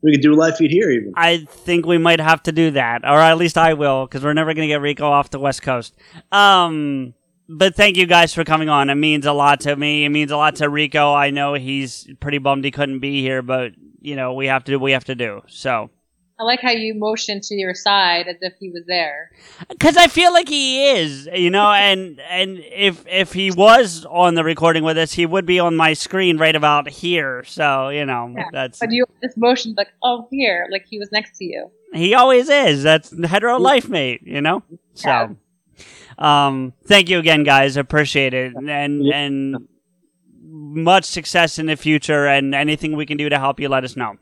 we could do a live feed here even. I think we might have to do that, or at least I will, because we're never going to get Rico off the West Coast. Um, but thank you guys for coming on. It means a lot to me. It means a lot to Rico. I know he's pretty bummed he couldn't be here, but you know we have to do what we have to do. So, i like how you motioned to your side as if he was there because I feel like he is, you know, and and if if he was on the recording with us, he would be on my screen right about here. So you know that's but you just motioned like oh here like he was next to you He always is. That's hetero life mate, you know? So um thank you again guys. Appreciate it. And and much success in the future and anything we can do to help you let us know.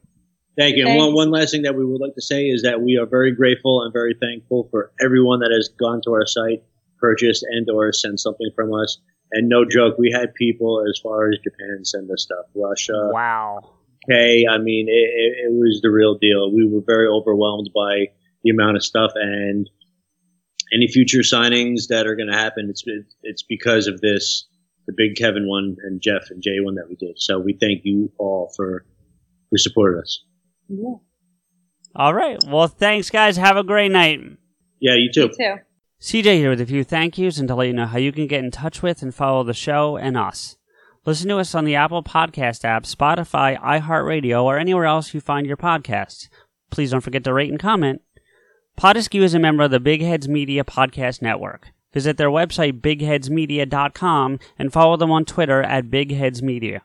Thank you. And one, one last thing that we would like to say is that we are very grateful and very thankful for everyone that has gone to our site, purchased, and or sent something from us. And no joke, we had people as far as Japan send us stuff. Russia. Wow. Okay, I mean, it, it, it was the real deal. We were very overwhelmed by the amount of stuff, and any future signings that are going to happen, it's it's because of this, the Big Kevin one and Jeff and Jay one that we did. So we thank you all for who supported us. Yeah All right. Well, thanks guys. Have a great night. Yeah, you too. too CJ here with a few thank yous and to let you know how you can get in touch with and follow the show and us. Listen to us on the Apple Podcast app, Spotify, iHeartRadio, or anywhere else you find your podcasts. Please don't forget to rate and comment. Pod Askew is a member of the Big Heads Media Podcast Network. Visit their website, bigheadsmedia.com, and follow them on Twitter at bigheadsmedia.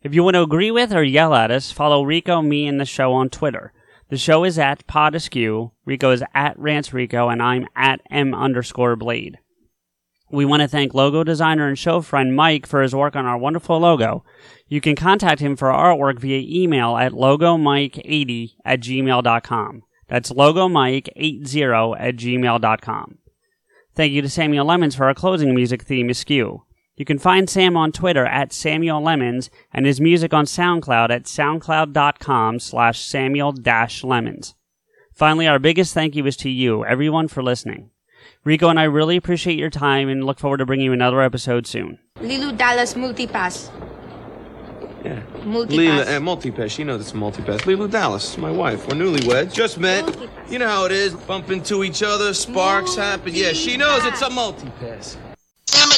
If you want to agree with or yell at us, follow Rico, me, and the show on Twitter. The show is at Pod Rico is at Rants Rico, and I'm at M underscore Blade. We want to thank logo designer and show friend Mike for his work on our wonderful logo. You can contact him for our artwork via email at logomike80 at gmail.com. That's logomike80 at gmail.com. Thank you to Samuel Lemons for our closing music theme, Askew. You can find Sam on Twitter at Samuel Lemons and his music on SoundCloud at soundcloud.com slash Samuel Lemons. Finally, our biggest thank you is to you, everyone, for listening. Rico and I really appreciate your time and look forward to bringing you another episode soon. Lilu Dallas Multipass. Yeah. Multipass. Lilu, uh, multipass. She knows it's a multipass. Lilu Dallas, my wife. We're newlyweds. Just met. You know how it is. Bump into each other, sparks happen. Yeah, she knows it's a multipass. Pop,